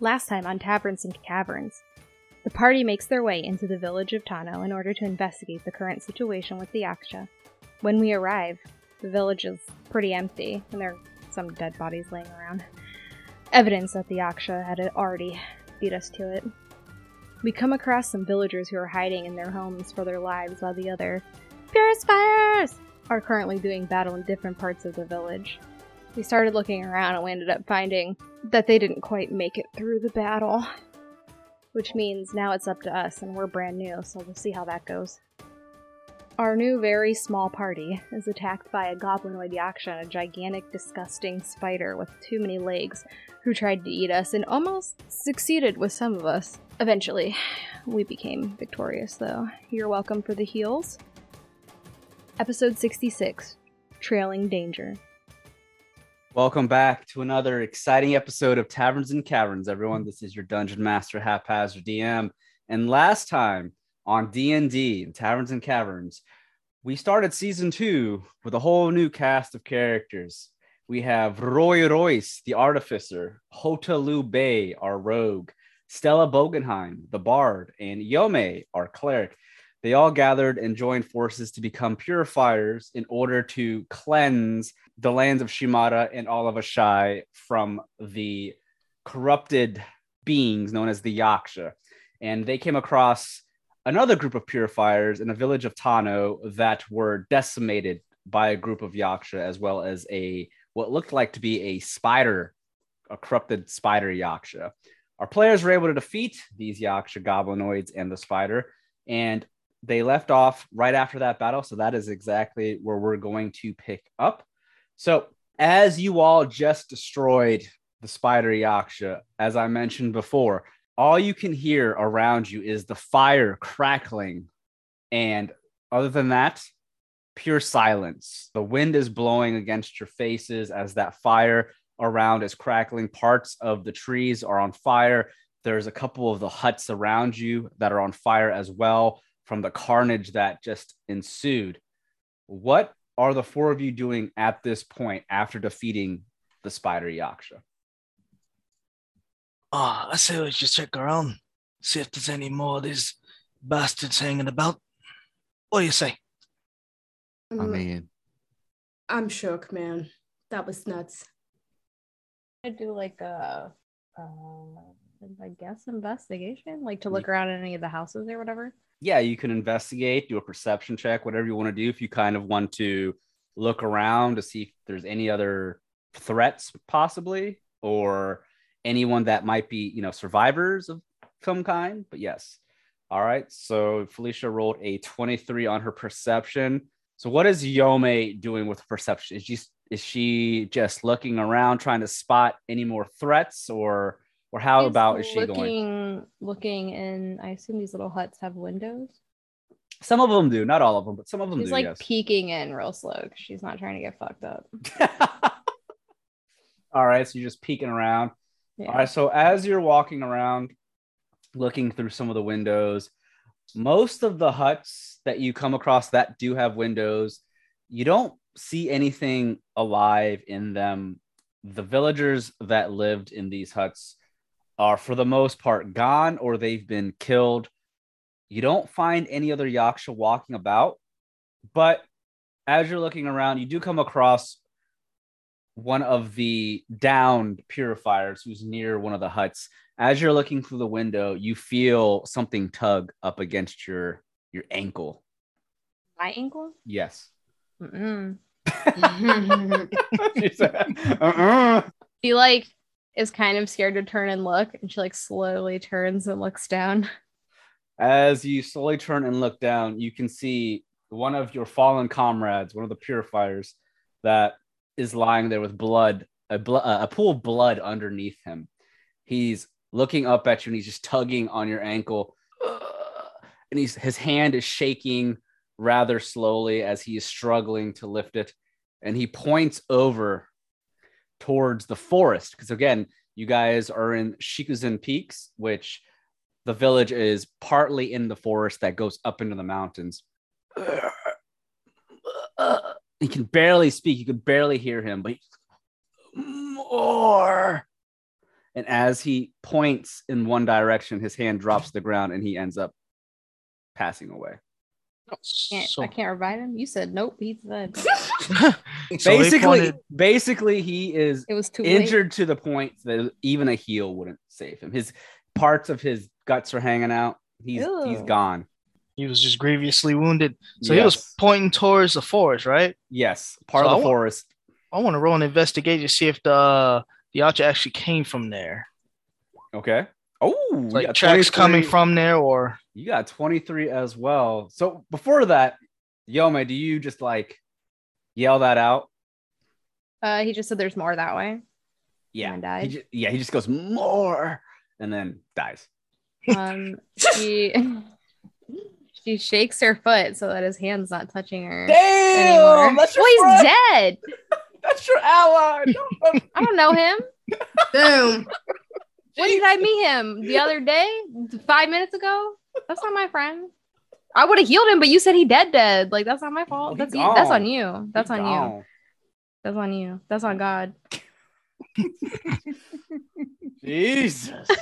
Last time on Taverns and Caverns, the party makes their way into the village of Tano in order to investigate the current situation with the Yaksha. When we arrive, the village is pretty empty, and there are some dead bodies laying around. Evidence that the Yaksha had already beat us to it. We come across some villagers who are hiding in their homes for their lives while the other Purifiers are currently doing battle in different parts of the village. We started looking around and we ended up finding that they didn't quite make it through the battle. Which means now it's up to us and we're brand new, so we'll see how that goes. Our new very small party is attacked by a goblinoid yaksha, a gigantic, disgusting spider with too many legs, who tried to eat us and almost succeeded with some of us. Eventually, we became victorious, though. You're welcome for the heals. Episode 66 Trailing Danger. Welcome back to another exciting episode of Taverns and Caverns, everyone. This is your Dungeon Master Haphazard DM. And last time on D&D, Taverns and Caverns, we started season two with a whole new cast of characters. We have Roy Royce, the artificer, Hotalu Bay, our rogue, Stella Bogenheim, the bard, and Yome, our cleric. They all gathered and joined forces to become purifiers in order to cleanse the lands of Shimada and all of Ashai from the corrupted beings known as the Yaksha. And they came across another group of purifiers in a village of Tano that were decimated by a group of Yaksha, as well as a what looked like to be a spider, a corrupted spider Yaksha. Our players were able to defeat these Yaksha goblinoids and the spider, and they left off right after that battle. So that is exactly where we're going to pick up. So, as you all just destroyed the spider Yaksha, as I mentioned before, all you can hear around you is the fire crackling. And other than that, pure silence. The wind is blowing against your faces as that fire around is crackling. Parts of the trees are on fire. There's a couple of the huts around you that are on fire as well from the carnage that just ensued. What are the four of you doing at this point after defeating the spider Yaksha? Oh, I say let's just check around, see if there's any more of these bastards hanging about. What do you say? I Mm, mean, I'm shook, man. That was nuts. I do like a, uh, I guess, investigation, like to look around in any of the houses or whatever. Yeah, you can investigate, do a perception check, whatever you want to do. If you kind of want to look around to see if there's any other threats, possibly, or anyone that might be, you know, survivors of some kind. But yes. All right. So Felicia rolled a 23 on her perception. So what is Yome doing with perception? Is she is she just looking around trying to spot any more threats or or how She's about is she looking, going? Looking in, I assume these little huts have windows. Some of them do, not all of them, but some of them She's do. like yes. peeking in real slow. She's not trying to get fucked up. all right, so you're just peeking around. Yeah. All right, so as you're walking around, looking through some of the windows, most of the huts that you come across that do have windows, you don't see anything alive in them. The villagers that lived in these huts are, for the most part, gone or they've been killed. You don't find any other Yaksha walking about, but as you're looking around, you do come across one of the downed purifiers who's near one of the huts. As you're looking through the window, you feel something tug up against your your ankle. My ankle? Yes. Mm-mm. "Uh-uh." She like is kind of scared to turn and look, and she like slowly turns and looks down. As you slowly turn and look down, you can see one of your fallen comrades, one of the purifiers, that is lying there with blood, a, uh, a pool of blood underneath him. He's looking up at you and he's just tugging on your ankle. And he's, his hand is shaking rather slowly as he is struggling to lift it. And he points over towards the forest. Because again, you guys are in Shikuzen Peaks, which the village is partly in the forest that goes up into the mountains. He can barely speak. You could barely hear him, but more. And as he points in one direction, his hand drops to the ground and he ends up passing away. Can't, So, I can't revive him. You said nope. He's dead. so basically, pointed- basically, he is It was too late. injured to the point that even a heal wouldn't save him. His parts of his guts are hanging out. He's he's Ew. gone. he was just grievously wounded. So he was pointing towards the forest, right? yes, part So of I the forest. I want to roll an investigation to see if the the archer actually came from there. Okay. Oh, Like got tracks coming from there, or You got 23 as well. So before that, Yome, do you just like yell that out? Uh, he just said there's more that way. Yeah. then He died. ju- yeah, he just goes more and then dies. Um, she she shakes her foot so that his hand's not touching her Damn, anymore. that's your well, he's friend. dead. That's your ally. Don't- I don't know him. Boom. When did I meet him? The other day? Five minutes ago? That's not my friend. I would have healed him, but you said he dead dead. Like that's not my Oh, fault. he That's you. That's on you. That's He's on you. That's on you. That's on God. Jesus.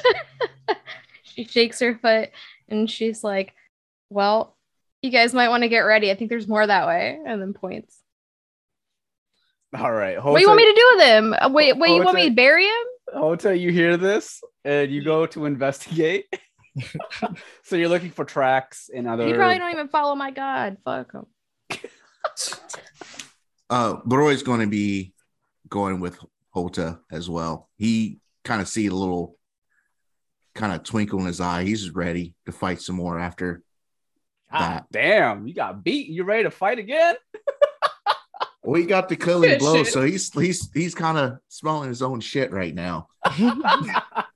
She shakes her foot and she's like, Well, you guys might want to get ready. I think there's more that way. And then points. All right. what do you want me to do with him? Wait, wait, you want me to bury him? Hota, you hear this and you go to investigate. so you're looking for tracks and other. You probably don't even follow my God. Fuck him. Uh, Leroy's going to be going with Hota as well. He kind of see a little kind of twinkle in his eye. He's ready to fight some more after. God that. damn, you got beat. You ready to fight again? We got the killing blow, shit. so he's he's he's kind of smelling his own shit right now.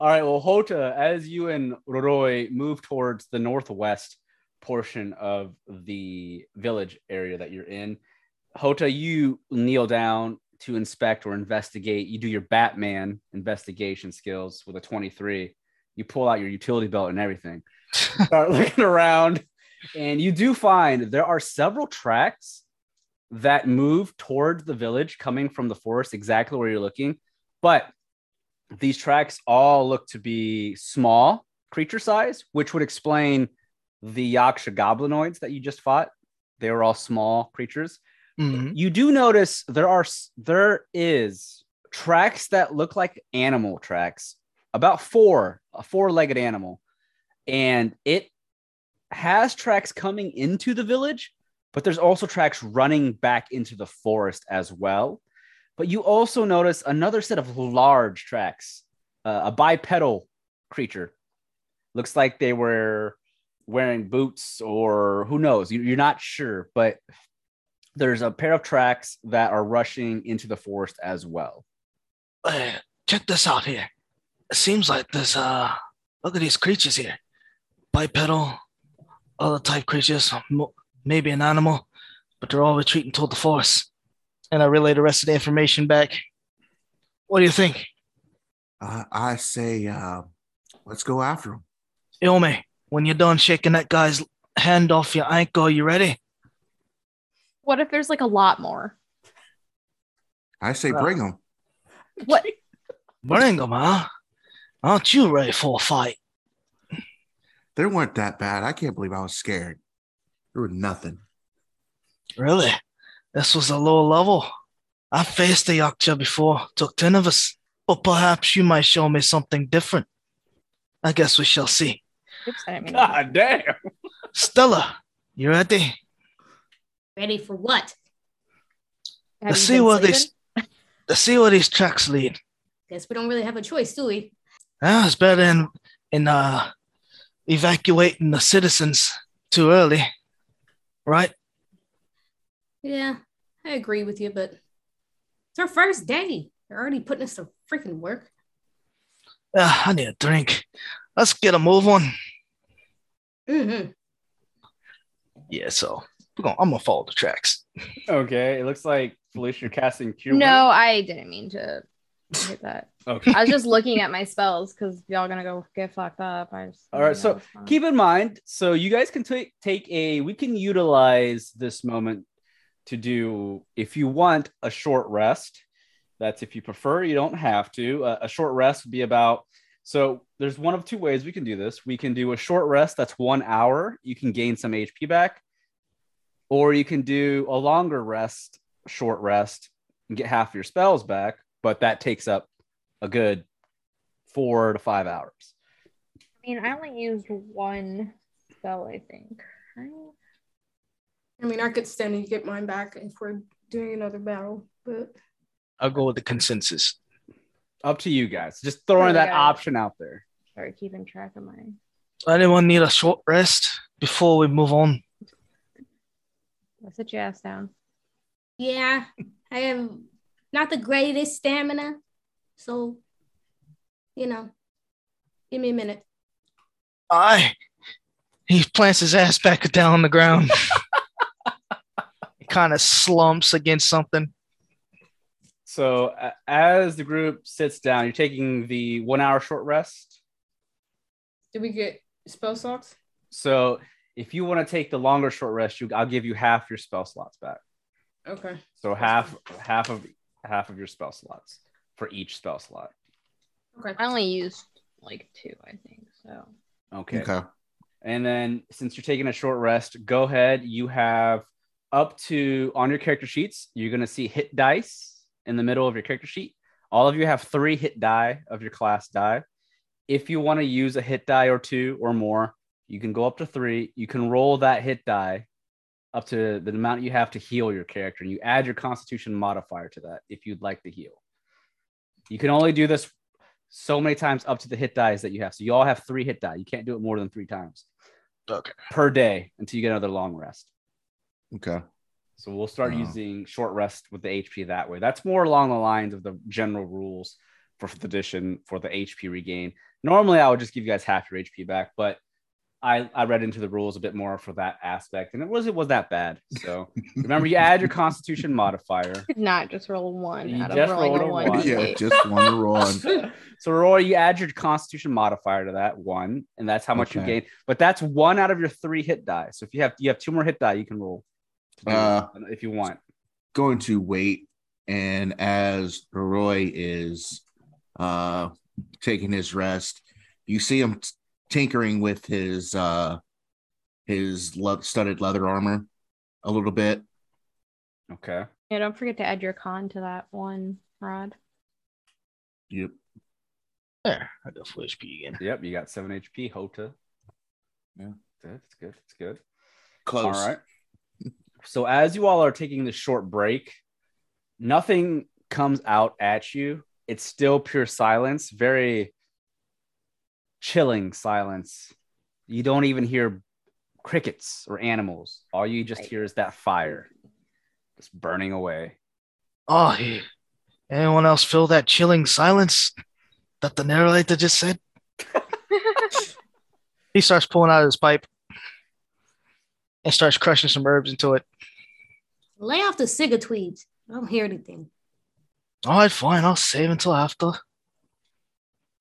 All right. Well, Hota, as you and Roroi move towards the northwest portion of the village area that you're in, Hota, you kneel down to inspect or investigate. You do your Batman investigation skills with a 23. You pull out your utility belt and everything. Start looking around, and you do find there are several tracks that move towards the village coming from the forest exactly where you're looking. But these tracks all look to be small creature size, which would explain the Yaksha goblinoids that you just fought. They were all small creatures. Mhm. You do notice there are there is tracks that look like animal tracks, about four, a four-legged animal, and it has tracks coming into the village, but there's also tracks running back into the forest as well. But you also notice another set of large tracks, uh, a bipedal creature. Looks like they were wearing boots or who knows. You- You're not sure, but there's a pair of tracks that are rushing into the forest as well. Check this out here. It seems like there's uh look at these creatures here. Bipedal, other type creatures, maybe an animal, but they're all retreating toward the forest. And I relay the rest of the information back. What do you think? Uh, I say, uh, let's go after him. Yome, when you're done shaking that guy's hand off your ankle, you ready? What if there's like a lot more? I say, Uh, bring him. What? Bring him, huh? Aren't you ready for a fight? They weren't that bad. I can't believe I was scared. There were nothing. Really? This was a low level. I faced the Yaksha before, took 10 of us, but perhaps you might show me something different. I guess we shall see. Oops, I didn't mean to- God damn. Stella, you ready? Ready for what? Have Let's see where sleeping? these let's see where these tracks lead. Guess we don't really have a choice, do we? Yeah, it's better than in uh evacuating the citizens too early. Right? Yeah, I agree with you, but it's our first day. They're already putting us to freaking work. Ah, I need a drink. Let's get a move on. Mm-hmm. Yeah, so we're gonna, I'm gonna follow the tracks. Okay, it looks like Felicia you're casting cure. No, I didn't mean to hit that. Okay. I was just looking at my spells because y'all gonna go get fucked up. I just All right, so keep in mind so you guys can take take a we can utilize this moment to do if you want a short rest That's if you prefer. You don't have to. Uh, a short rest would be about. So there's one of two ways we can do this. We can do a short rest that's one hour. You can gain some HP back, or you can do a longer rest, short rest, and get half your spells back. But that takes up a good four to five hours. I mean, I only used one spell, I think. Right? I mean, I could stand and get mine back if we're doing another battle, but I'll go with the consensus. Up to you guys. Just throwing Oh, that yeah. option out there. Sorry, keeping track of mine. Anyone need a short rest before we move on? I'll sit your ass down. yeah, I have not the greatest stamina. So, you know, give me a minute. Aye. He plants his ass back down on the ground. he kind of slumps against something. So a- as the group sits down, you're taking the one hour short rest. Did we get spell slots? So if you want to take the longer short rest, you I'll give you half your spell slots back. Okay. So half half of half of your spell slots for each spell slot. Okay. I only used like two, I think. So Okay. Okay. And then since you're taking a short rest, go ahead. You have up to on your character sheets, you're going to see hit dice in the middle of your character sheet. All of you have three hit die of your class die. If you want to use a hit die or two or more, you can go up to three. You can roll that hit die up to the amount you have to heal your character. And you add your constitution modifier to that if you'd like to heal. You can only do this so many times up to the hit dies that you have. So you all have three hit die. You can't do it more than three times Okay. per day until you get another long rest. Okay. So we'll start Oh. using short rest with the HP that way. That's more along the lines of the general rules for fifth edition for the HP regain. Normally, I would just give you guys half your HP back, but I, I read into the rules a bit more for that aspect, and it was it was that bad. So remember, you add your Constitution modifier. could not just roll one You just rolling rolled a a one. one. Yeah, just one roll so Roy, you add your Constitution modifier to that one, and that's how much you gain. But that's one out of your three hit die. So if you have you have two more hit die, you can roll to do Uh, if you want. Going to wait, and as Roy is uh taking his rest, you see him t- tinkering with his uh his le- studded leather armor a little bit. Okay. Yeah, don't forget to add your con to that one, Rob. Yep. There. I got full HP again. Yep, you got seven HP. Hota. Yeah. Good. It's good. It's good. Close. All right. So as you all are taking this short break, nothing comes out at you. It's still pure silence, very chilling silence. You don't even hear crickets or animals. All you just hear is that fire just burning away. Oh. Anyone else feel that chilling silence that the narrator just said? he starts pulling out his pipe and starts crushing some herbs into it. Lay off the cigatweeds. I don't hear anything. All right, fine. I'll save until after.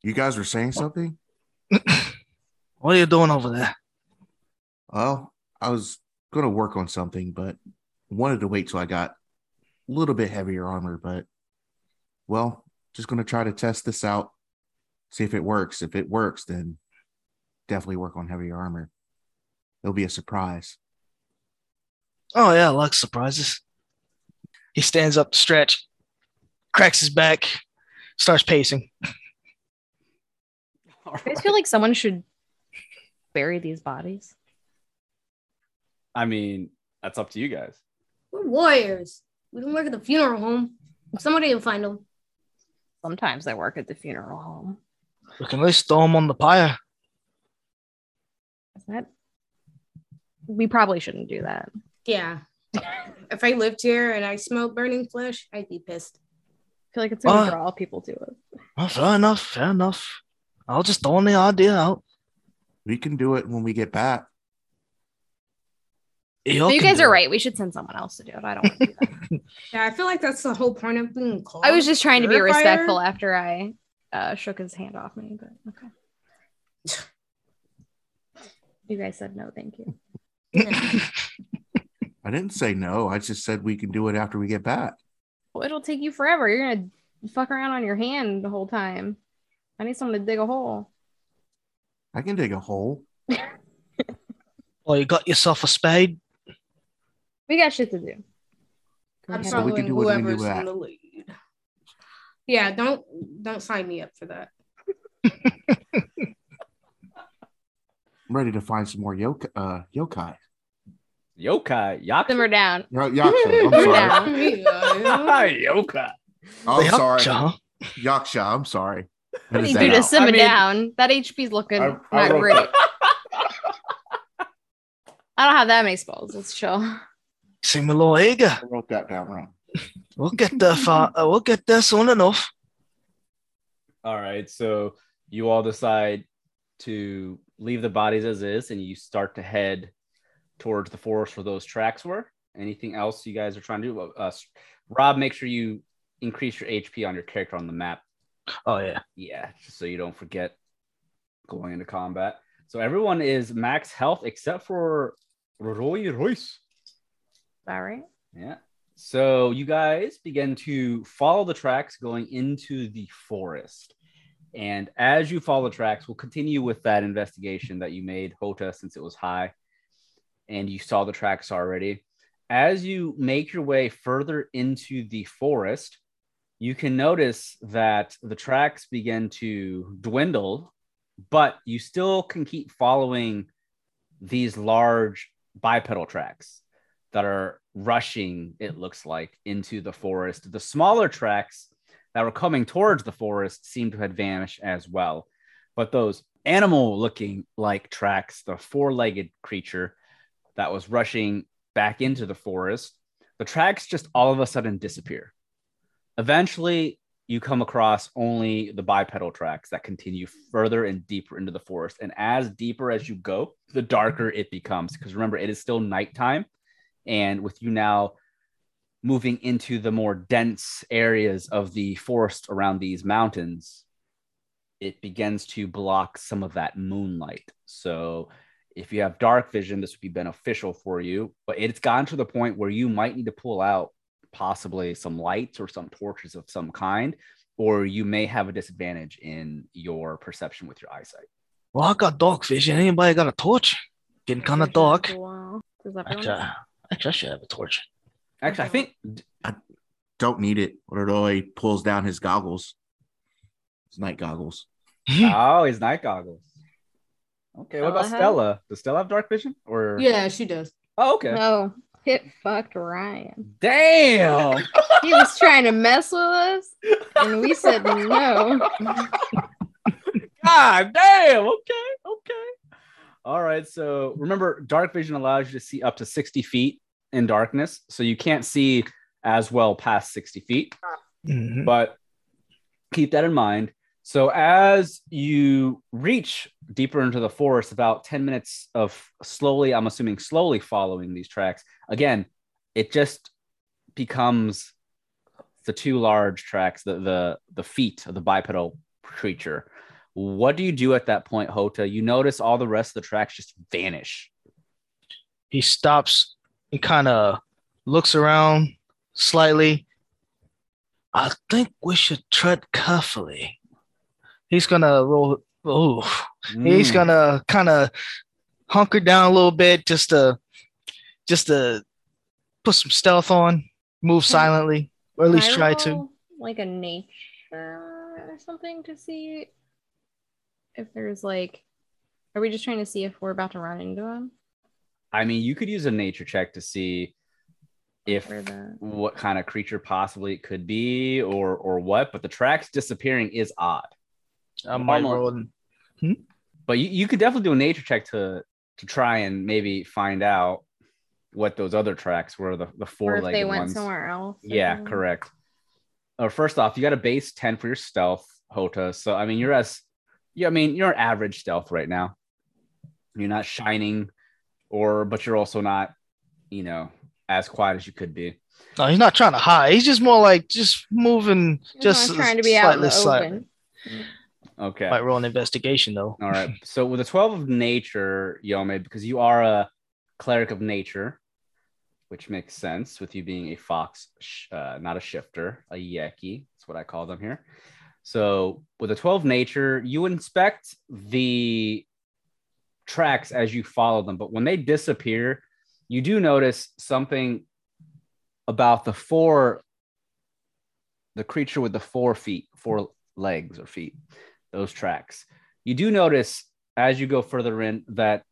You guys were saying something? What are you doing over there? Well, I was going to work on something, but wanted to wait till I got a little bit heavier armor. But, well, just going to try to test this out, see if it works. If it works, then definitely work on heavier armor. It'll be a surprise. Oh, yeah, I like surprises. He stands up to stretch, cracks his back, starts pacing. All I just feel like someone should bury these bodies. I mean, that's up to you guys. We're warriors. We don't work at the funeral home. Somebody will find them. Sometimes I work at the funeral home. We can at least throw him on the pyre. Is that? We probably shouldn't do that. Yeah. if I lived here and I smelled burning flesh, I'd be pissed. I feel like it's gonna Uh, draw people to it. Well, fair enough, fair enough. I'll just throw the idea out. We can do it when we get back. Y'all So you guys are it. right. We should send someone else to do it. I don't want to do that. Yeah, I feel like that's the whole point of being called. I was just trying to be Purifier. respectful after I uh, shook his hand off me, but okay. You guys said no, thank you. Yeah. I didn't say no. I just said we can do it after we get back. Well, it'll take you forever. You're gonna fuck around on your hand the whole time. I need someone to dig a hole. I can dig a hole. Oh, you got yourself a spade? We got shit to do. Go I'm ahead. So we can do what we do whoever's with in the lead. Yeah, don't don't sign me up for that. I'm ready to find some more yokai. Uh, yokai. Yokai. Yaku. Simmer down. Yo- Yaksha. I'm Simmer sorry. down. Yokai. Oh, I'm sorry. Yaksha. Yaksha. I'm sorry. What do you do to simmer I mean- down? That HP's looking I- not I wrote great. I don't have that many spells. Let's chill. Seem a little eager. I wrote that down wrong. We'll get there far. Uh, we'll get there soon enough. All right. So you all decide to leave the bodies as is and you start to head towards the forest where those tracks were. Anything else you guys are trying to do? Uh, Rob, make sure you increase your HP on your character on the map. Oh yeah. Yeah, just so you don't forget going into combat. So everyone is max health except for Roy Royce. All right. Yeah. So you guys begin to follow the tracks going into the forest. And as you follow the tracks, we'll continue with that investigation that you made, Hota, since it was high and you saw the tracks already. As you make your way further into the forest, you can notice that the tracks begin to dwindle, but you still can keep following these large bipedal tracks that are rushing, it looks like, into the forest. The smaller tracks that were coming towards the forest seem to have vanished as well. But those animal looking like tracks, the four legged creature that was rushing back into the forest, the tracks just all of a sudden disappear. Eventually, you come across only the bipedal tracks that continue further and deeper into the forest. And as deeper as you go, the darker it becomes. Because remember, it is still nighttime. And with you now moving into the more dense areas of the forest around these mountains, it begins to block some of that moonlight. So if you have dark vision, this would be beneficial for you. But it's gotten to the point where you might need to pull out possibly some lights or some torches of some kind, or you may have a disadvantage in your perception with your eyesight. Well, I got dark vision. Anybody got a torch? Getting kind of dark. Wow. Does? Actually, actually, I should have a torch. Actually, I think I Don't need it. Rodoi pulls down his goggles. His night goggles. oh, his night goggles. Okay, what about Stella have- Stella? Does Stella have dark vision? Or Yeah, she does. oh, okay. No. Hit fucked Ryan. Damn. He was trying to mess with us, and we said no. God damn. Okay. Okay. All right. So remember, dark vision allows you to see up to 60 feet in darkness. So you can't see as well past 60 feet, Mhm. but keep that in mind. So as you reach deeper into the forest, about 10 minutes of slowly, I'm assuming slowly following these tracks, again, it just becomes the two large tracks, the the the feet of the bipedal creature. What do you do at that point, Hota? You notice all the rest of the tracks just vanish. He stops and kind of looks around slightly. I think we should tread carefully. He's gonna roll. Oh, he's Mm. gonna kind of hunker down a little bit just to just to put some stealth on, move silently, or at least I try to. Like a nature or something to see if there's like. Are we just trying to see if we're about to run into him? I mean, you could use a nature check to see if what kind of creature possibly it could be or or what, but the tracks disappearing is odd. I might Normal- roll. But you, you could definitely do a nature check to to try and maybe find out what those other tracks were, the, the or four if they went ones. somewhere else. or Yeah, something. correct. Uh, first off, you got a base 10 for your stealth, Hota. So I mean you're as yeah, I mean you're average stealth right now. You're not shining or but you're also not, you know, as quiet as you could be. No, he's not trying to hide. He's just more like just moving, He's just trying to be out in slightly, the slightly. open. Okay. Might roll an investigation though. All right. So with a 12 of nature, Yome, because you are a cleric of nature, which makes sense with you being a fox, uh, not a shifter, a yeki. That's what I call them here. So with a 12 nature, you inspect the tracks as you follow them, but when they disappear, you do notice something about the four, the creature with the four feet, four legs or feet, those tracks. You do notice as you go further in that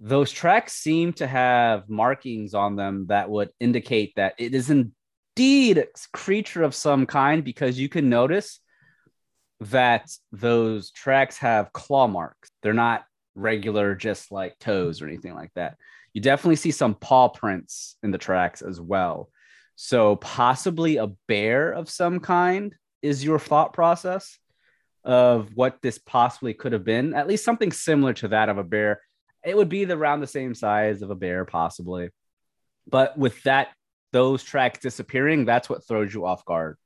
those tracks seem to have markings on them that would indicate that it is indeed a creature of some kind because you can notice that those tracks have claw marks. They're not regular, just like toes or anything like that. You definitely see some paw prints in the tracks as well. So, possibly a bear of some kind is your thought process of what this possibly could have been, at least something similar to that of a bear. It would be around the same size of a bear, possibly. But with that, those tracks disappearing, that's what throws you off guard.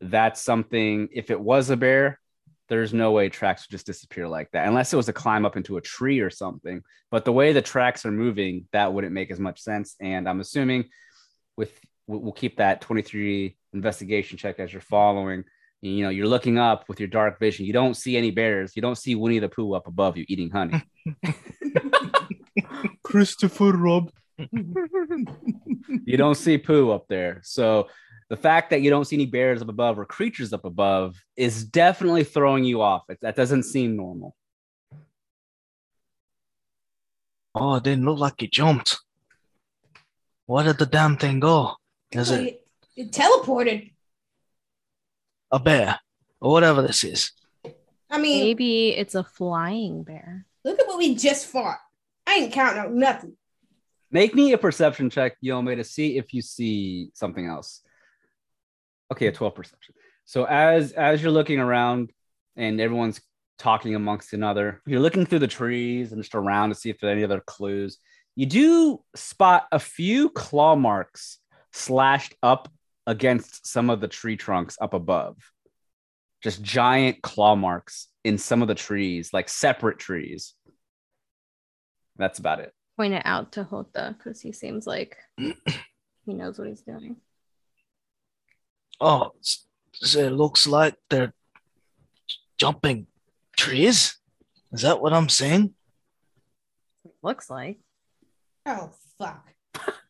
That's something, if it was a bear, there's no way tracks would just disappear like that unless it was a climb up into a tree or something. But the way the tracks are moving, that wouldn't make as much sense. And I'm assuming with we'll keep that 23 investigation check as you're following. You know, you're looking up with your dark vision. You don't see any bears. You don't see Winnie the Pooh up above you eating honey. Christopher Rob. you don't see Pooh up there. So the fact that you don't see any bears up above or creatures up above is definitely throwing you off. It, that doesn't seem normal. Oh, it didn't look like it jumped. Where did the damn thing go? Is it it, it teleported. A bear or whatever this is? I mean, Maybe it's a flying bear. look at what we just fought. I ain't counting out nothing. Make me a perception check, Yome, to see if you see something else. Okay, a 12 perception. So as as you're looking around and everyone's talking amongst another, you're looking through the trees and just around to see if there are any other clues. You do spot a few claw marks slashed up against some of the tree trunks up above. Just giant claw marks in some of the trees, like separate trees. That's about it. Point it out to Hota because he seems like he knows what he's doing. Oh, so it looks like they're jumping trees. Is that what I'm saying? Looks like. Oh fuck.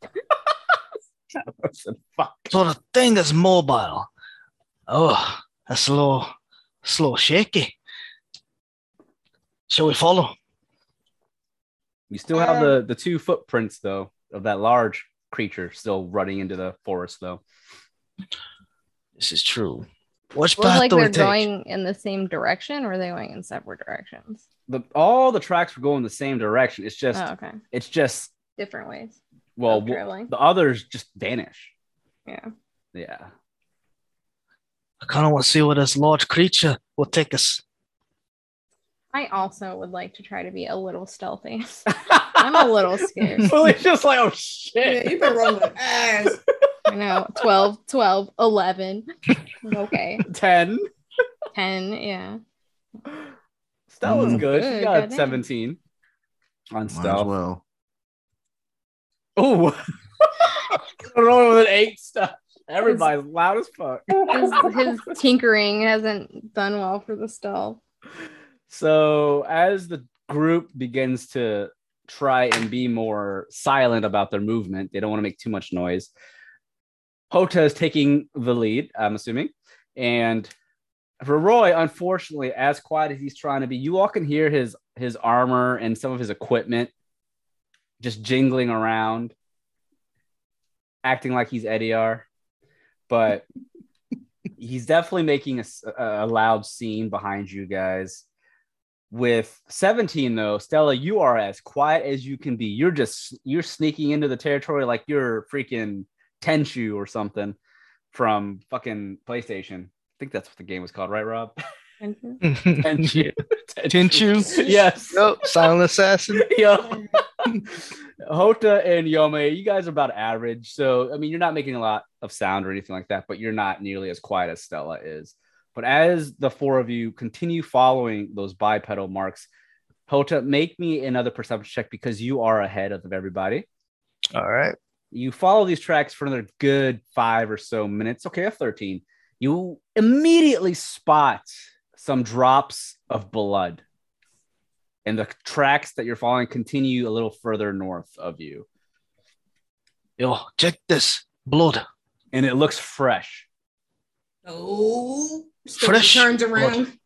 Fuck. So the thing that's mobile. Oh, that's a little, it's a little shaky. Shall we follow? You still have uh, the the two footprints though of that large creature still running into the forest though. This is true. Which Looks path like do they're take? going in the same direction or are they going in separate directions? The all the tracks were going the same direction. It's just oh, okay. it's just Different ways. Well of w- traveling. the others just vanish. Yeah. Yeah. I kind of want to see where this large creature will take us. I also would like to try to be a little stealthy. I'm a little scared. so it's just like oh shit. Yeah, you've been rolling ass. I know 12, 12, 11. Okay. 10. 10. Yeah. Stella's Mm. good. She Good, got goddamn. 17 on Might as stealth. well. Oh, rolling with an eight stuff. Everybody's loud as fuck. His, his tinkering hasn't done well for the stealth. So as the group begins to try and be more silent about their movement, they don't want to make too much noise. Hota is taking the lead, I'm assuming. And for Roy, unfortunately, as quiet as he's trying to be, you all can hear his his armor and some of his equipment just jingling around, acting like he's Eddie R. But he's definitely making a loud scene behind you guys. With 17 though, Stella, you are as quiet as you can be. You're just you're sneaking into the territory like you're freaking Tenchu or something from fucking PlayStation. I think that's what the game was called, right, Rob? Tenchu. Tenchu? yes. Yep, silent assassin. yeah. Hota and Yome, you guys are about average. So, I mean, you're not making a lot of sound or anything like that, but you're not nearly as quiet as Stella is. But as the four of you continue following those bipedal marks, Hota, make me another perception check because you are ahead of everybody. All right. You follow these tracks for another good five or so minutes. Okay, a 13. You immediately spot some drops of blood. And the tracks that you're following continue a little further north of you. Yo, check this blood. And it looks fresh. Oh, Fresh turns blood. around.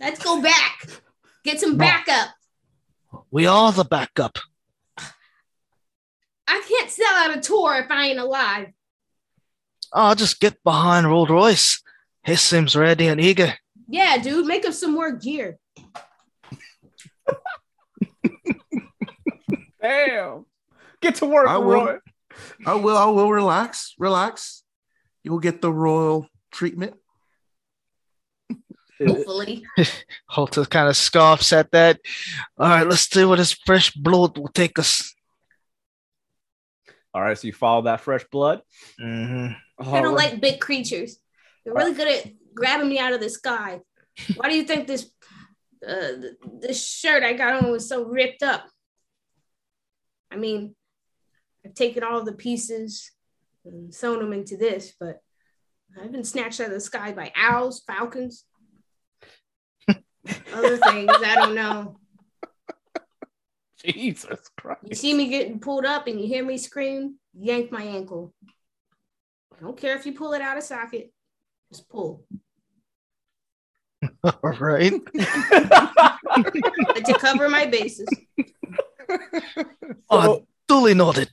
Let's go back. Get some backup. We are the backup. I can't sell out a tour if I ain't alive. I'll just get behind Rolls Royce. He seems ready and eager. Yeah, dude, make up some more gear. Damn. Get to work, I will. Roy. I will. I will relax. Relax. You'll get the royal treatment. Hopefully. Hota kind of scoffs at that. All right, let's see where this fresh blood will take us. All right, so you follow that fresh blood. Mhm. I don't like big creatures. They're really good at grabbing me out of the sky. Why do you think this uh, th- this shirt I got on was so ripped up? I mean, I've taken all the pieces and sewn them into this, but I've been snatched out of the sky by owls, falcons, other things. I don't know. Jesus Christ. You see me getting pulled up and you hear me scream, yank my ankle. I don't care if you pull it out of socket, just pull. All right. But to cover my bases. Oh, duly noted.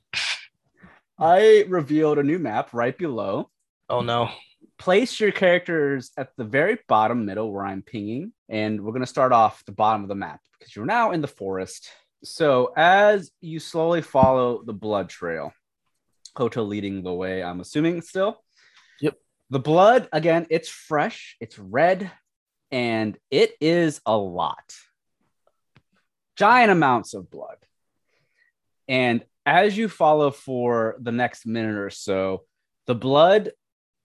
I revealed a new map right below. Oh no. Place your characters at the very bottom middle where I'm pinging, and we're going to start off the bottom of the map because you're now in the forest. So as you slowly follow the blood trail, Hota leading the way, I'm assuming still. Yep. The blood, again, it's fresh, it's red, and it is a lot. Giant amounts of blood. And as you follow for the next minute or so, the blood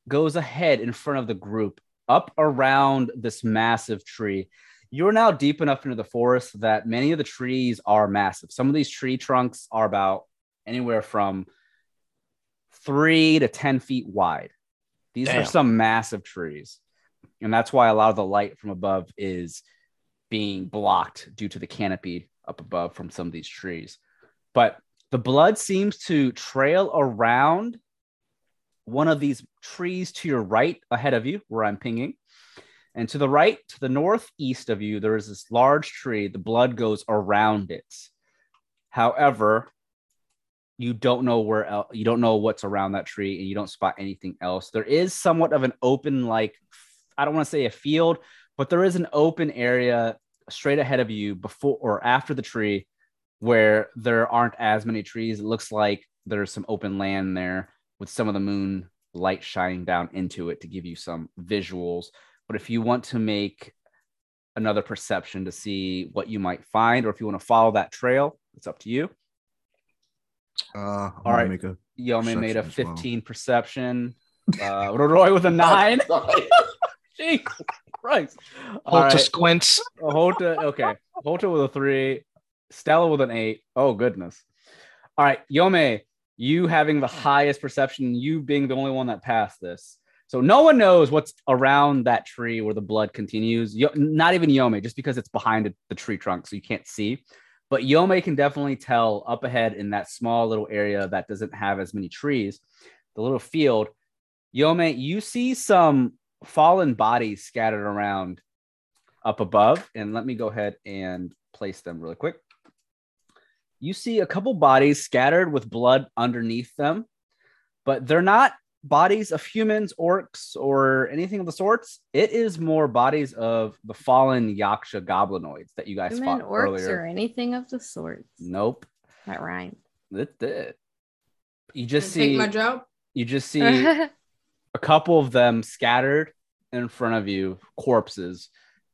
goes ahead in front of the group up around this massive tree. You're now deep enough into the forest that many of the trees are massive. Some of these tree trunks are about anywhere from three to 10 feet wide. These Damn. are some massive trees. And that's why a lot of the light from above is being blocked due to the canopy up above from some of these trees. But the blood seems to trail around one of these trees to your right ahead of you, where I'm pinging. And to the right, to the northeast of you, there is this large tree. The blood goes around it. However, you don't know where you don't know what's around that tree, and you don't spot anything else. There is somewhat of an open, like I don't want to say a field, but there is an open area straight ahead of you before or after the tree where there aren't as many trees. It looks like there's some open land there with some of the moon light shining down into it to give you some visuals. But if you want to make another perception to see what you might find, or if you want to follow that trail, it's up to you. Uh, I'm All gonna right. Make a, Yome made a Perception as well. 15 perception. Uh, Roy with a nine. Jeez Christ. Hota right. squints. Hota, okay. Hota with a three. Stella with an eight. Oh, goodness. All right. Yome, you having the highest perception, you being the only one that passed this. So no one knows what's around that tree where the blood continues. Yo- not even Yome, just because it's behind the tree trunk, so you can't see. But Yome can definitely tell up ahead in that small little area that doesn't have as many trees, the little field. Yome, you see some fallen bodies scattered around up above. And let me go ahead and place them really quick. You see a couple bodies scattered with blood underneath them, but they're not bodies of humans, orcs, or anything of the sorts. It is more bodies of the fallen Yaksha goblinoids that you guys Human fought orcs earlier. or anything of the sort. Nope. That rhymes. That's it. You just Take see my job. you just see a couple of them scattered in front of you, corpses,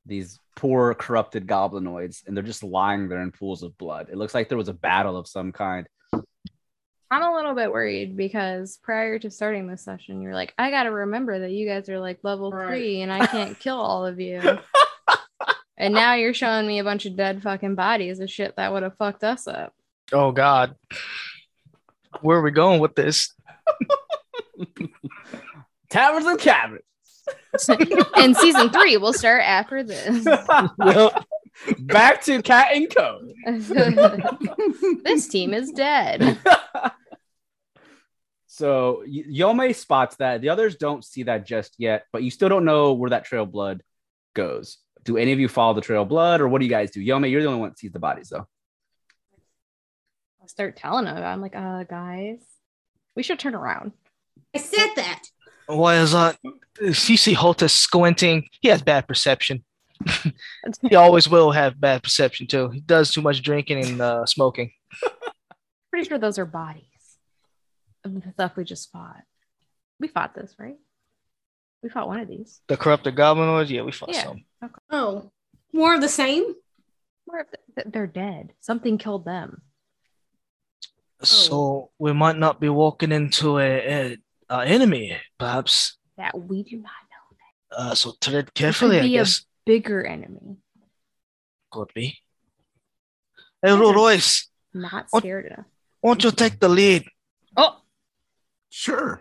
these poor corrupted goblinoids, and they're just lying there in pools of blood. It looks like there was a battle of some kind. I'm a little bit worried because prior to starting this session, you're like, I got to remember that you guys are like level Right. three and I can't kill all of you. and now you're showing me a bunch of dead fucking bodies of shit that would have fucked us up. Oh God. Where are we going with this? Taverns and Caverns. and season three will start after this. Back to Cat and Co. this team is dead. so Y- Yome spots that. The others don't see that just yet, but you still don't know where that trail blood goes. Do any of you follow the trail blood, or what do you guys do? Yome, you're the only one that sees the bodies, though. I'll start telling them. I'm like, uh, guys, we should turn around. I said that. Why is that? CC Hota squinting. He has bad perception. he always will have bad perception too. He does too much drinking and uh, smoking. Pretty sure those are bodies of the stuff we just fought. We fought this, right? We fought one of these. The corrupted goblinoids. Yeah, we fought Yeah. some. Oh, more of the same. More of the- they're dead. Something killed them. So we might not be walking into a, a, a enemy, perhaps. That we do not know. Uh, so tread carefully. I be a- guess Bigger enemy. could be. Hey, Ro- Royce, Not What? scared enough. won't you take the lead? Oh, Sure.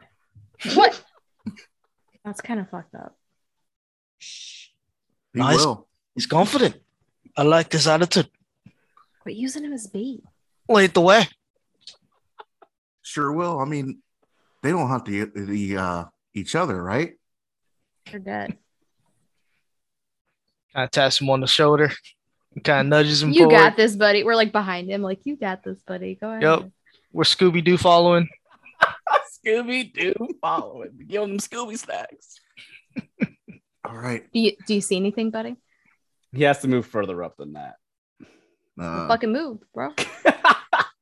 what? That's kind of fucked up. He Nice. will. He's confident. I like his attitude. But using him as bait. Lead the way. Sure will. I mean, they don't hunt the, the uh, each other, right? They're dead. Kind of taps him on the shoulder. Kind of nudges him You forward. got this, buddy. We're like behind him, like you got this, buddy. Go ahead. Yep. We're Scooby Doo following. Scooby Doo following. Give them Scooby snacks. All right. Do you do you see anything, buddy? He has to move further up than that. Uh, Fucking move, bro.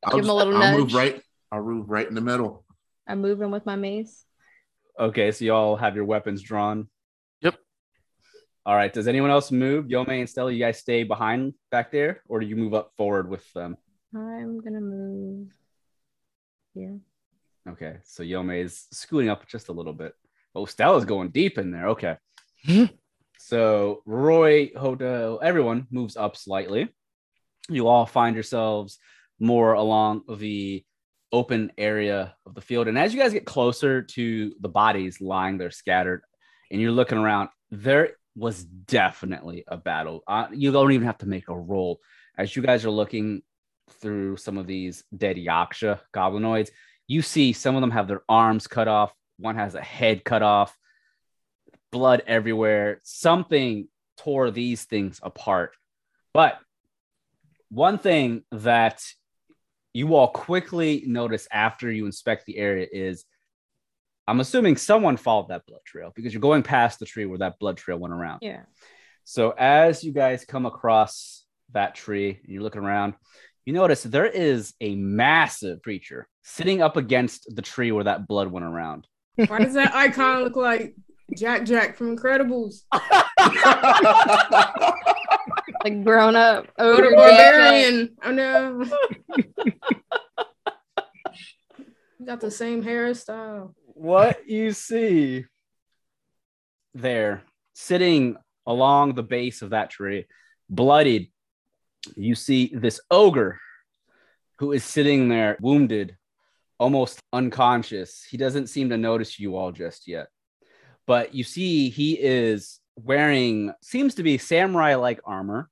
I'll give him a little I'll move right. I'll move right in the middle. I'm moving with my mace. okay, so y'all have your weapons drawn. Yep. All right. Does anyone else move? Yome and Stella, you guys stay behind back there, or do you move up forward with them? I'm gonna move here. Okay, so Yome is scooting up just a little bit. Oh, Stella's going deep in there. Okay. Mhm. So Roy, Hota, everyone moves up slightly. You all find yourselves more along the open area of the field. And as you guys get closer to the bodies lying there scattered, and you're looking around, there was definitely a battle. Uh, you don't even have to make a roll. As you guys are looking through some of these dead Yaksha goblinoids, you see some of them have their arms cut off, one has a head cut off, blood everywhere. Something tore these things apart. But one thing that you all quickly notice after you inspect the area is I'm assuming someone followed that blood trail because you're going past the tree where that blood trail went around. Yeah. So as you guys come across that tree and you're looking around, you notice there is a massive creature sitting up against the tree where that blood went around. Why does that icon look like Jack Jack from Incredibles? Like grown up Oh, the barbarian. Oh no. Got the same hairstyle. what you see there sitting along the base of that tree, bloodied, you see this ogre who is sitting there wounded, almost unconscious. He doesn't seem to notice you all just yet. But you see, he is wearing, seems to be samurai like armor,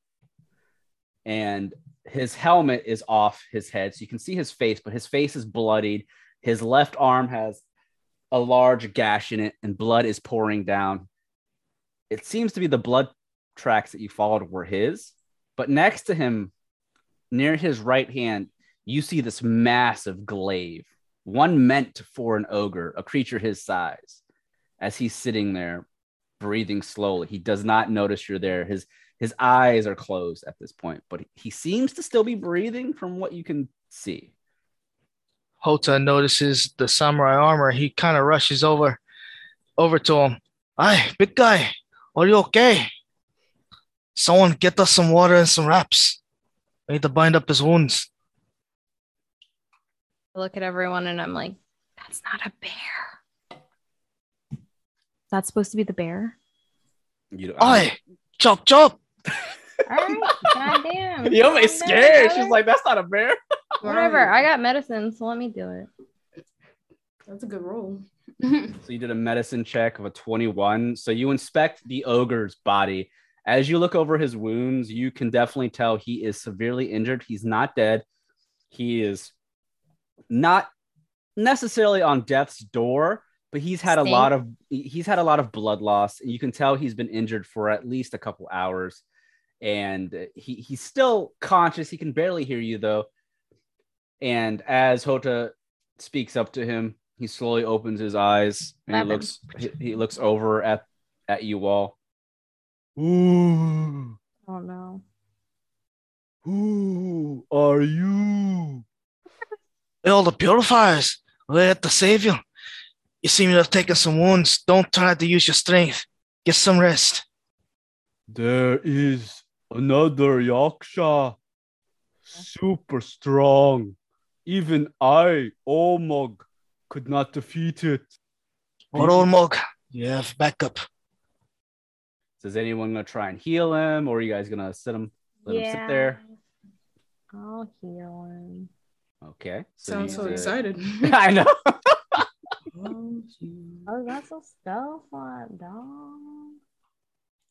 and his helmet is off his head. So you can see his face, but his face is bloodied. His left arm has a large gash in it, and blood is pouring down. It seems to be the blood tracks that you followed were his, but next to him, near his right hand, you see this massive glaive, one meant for an ogre, a creature his size. As he's sitting there, breathing slowly, he does not notice you're there. His his eyes are closed at this point, but he seems to still be breathing from what you can see. Hota notices the samurai armor. He kind of rushes over over to him. Hi, big guy. Are you okay? Someone get us some water and some wraps. We need to bind up his wounds. I look at everyone and I'm like, that's not a bear. That's supposed to be the bear. You know, Aye, chop chop. All right, goddamn. Yome's Calm down, scared. She's like, that's not a bear. whatever. I got medicine, so let me do it. That's a good rule. So you did a medicine check of a 21. So you inspect the ogre's body. As you look over his wounds, you can definitely tell he is severely injured. He's not dead. He is not necessarily on death's door, but he's had a lot of he's had a lot of blood loss. And you can tell he's been injured for at least a couple hours. And he, he's still conscious. He can barely hear you though. And as Hota speaks up to him, he slowly opens his eyes and he looks he, he looks over at at you all. Who Oh no. who are you? All the purifiers. We're at the savior. You seem to have taken some wounds. Don't try to use your strength. Get some rest. There is another Yaksha. Super strong. Even I, Omog, could not defeat it. Or old mug. You have backup. So is anyone gonna try and heal him, or are you guys gonna sit him, let him sit there? I'll heal him. Okay. Sounds so he's, uh, excited. I know. Oh, that's a spell slot, dog.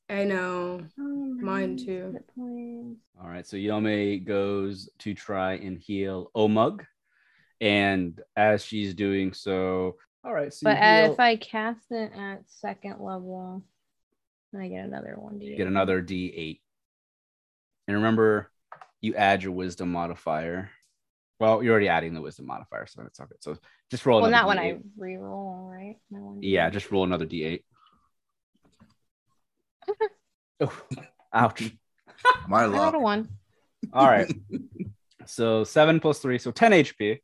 I know. Oh, Mine too. All right, so Yome goes to try and heal Omug, and as she's doing so, all right. So But heal- if I cast it at second level, then I get another one. D. get another D8. And remember, you add your wisdom modifier. Well, you're already adding the wisdom modifier, so it's okay. So just roll Well, another not when I re-roll, right? Not when Yeah, just roll another D8. oh, ouch. My I rolled luck. a one. All right. so seven plus three, so 10 HP.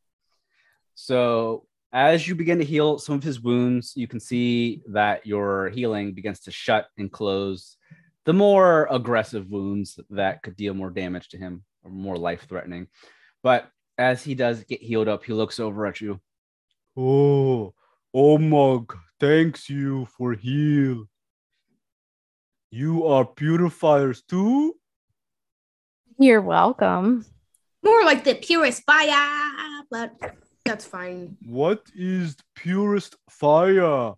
So as you begin to heal some of his wounds, you can see that your healing begins to shut and close the more aggressive wounds that could deal more damage to him or more life threatening. But as he does get healed up, he looks over at you. Oh, Omog, thanks you for heal. You are purifiers too? You're welcome. More like the purest fire, but that's fine. What is the purest fire?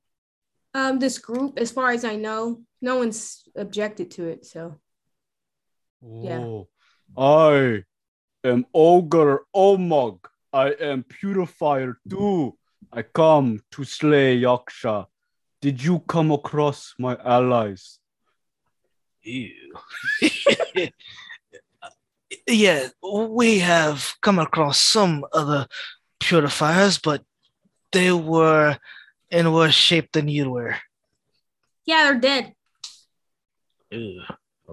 Um, this group, as far as I know, no one's objected to it. So Yeah. Oh, I am Ogre Omog. I am purifier too. I come to slay Yaksha. Did you come across my allies? Ew. yeah, we have come across some other purifiers, but they were in worse shape than you were. yeah, they're dead. Ew.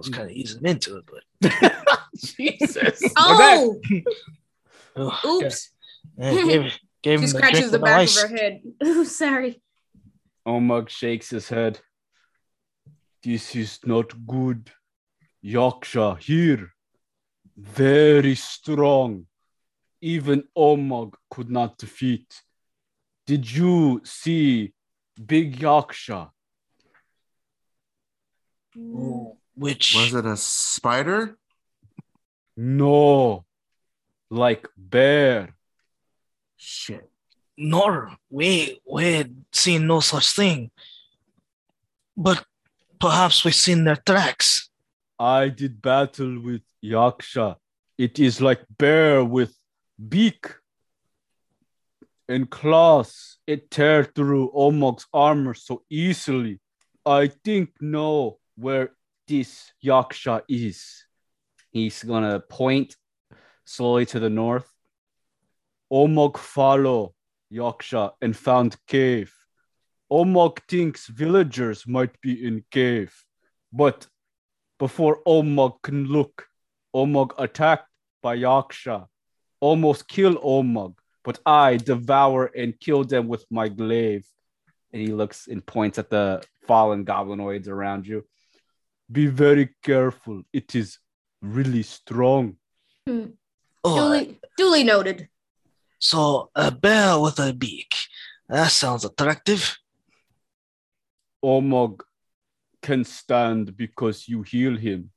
I was mm. kind of easing into it, but Jesus. Oh, Ugh, oops! yeah, gave, gave She him scratches drink the back ice. of her head. Ooh, sorry. Oh, Omog shakes his head. This is not good. Yaksha here. Very strong. Even Omog could not defeat. Did you see Big Yaksha? Ooh, mm. Which Was it a spider? No. Like bear. Shit. nor we we had seen no such thing. But perhaps we've seen their tracks. I did battle with Yaksha. It is like bear with beak and claws. It tear through Omog's armor so easily. I think know where this Yaksha is. He's gonna point slowly to the north. Omog follow Yaksha and found cave. Omog thinks villagers might be in cave, but before Omog can look, Omog attacked by Yaksha, almost kill Omog, but I devour and kill them with my glaive. And he looks and points at the fallen goblinoids around you. Be very careful. It is really strong. Oh, Duly, duly noted. so a bear with a beak. That sounds attractive. Omog can stand because you heal him.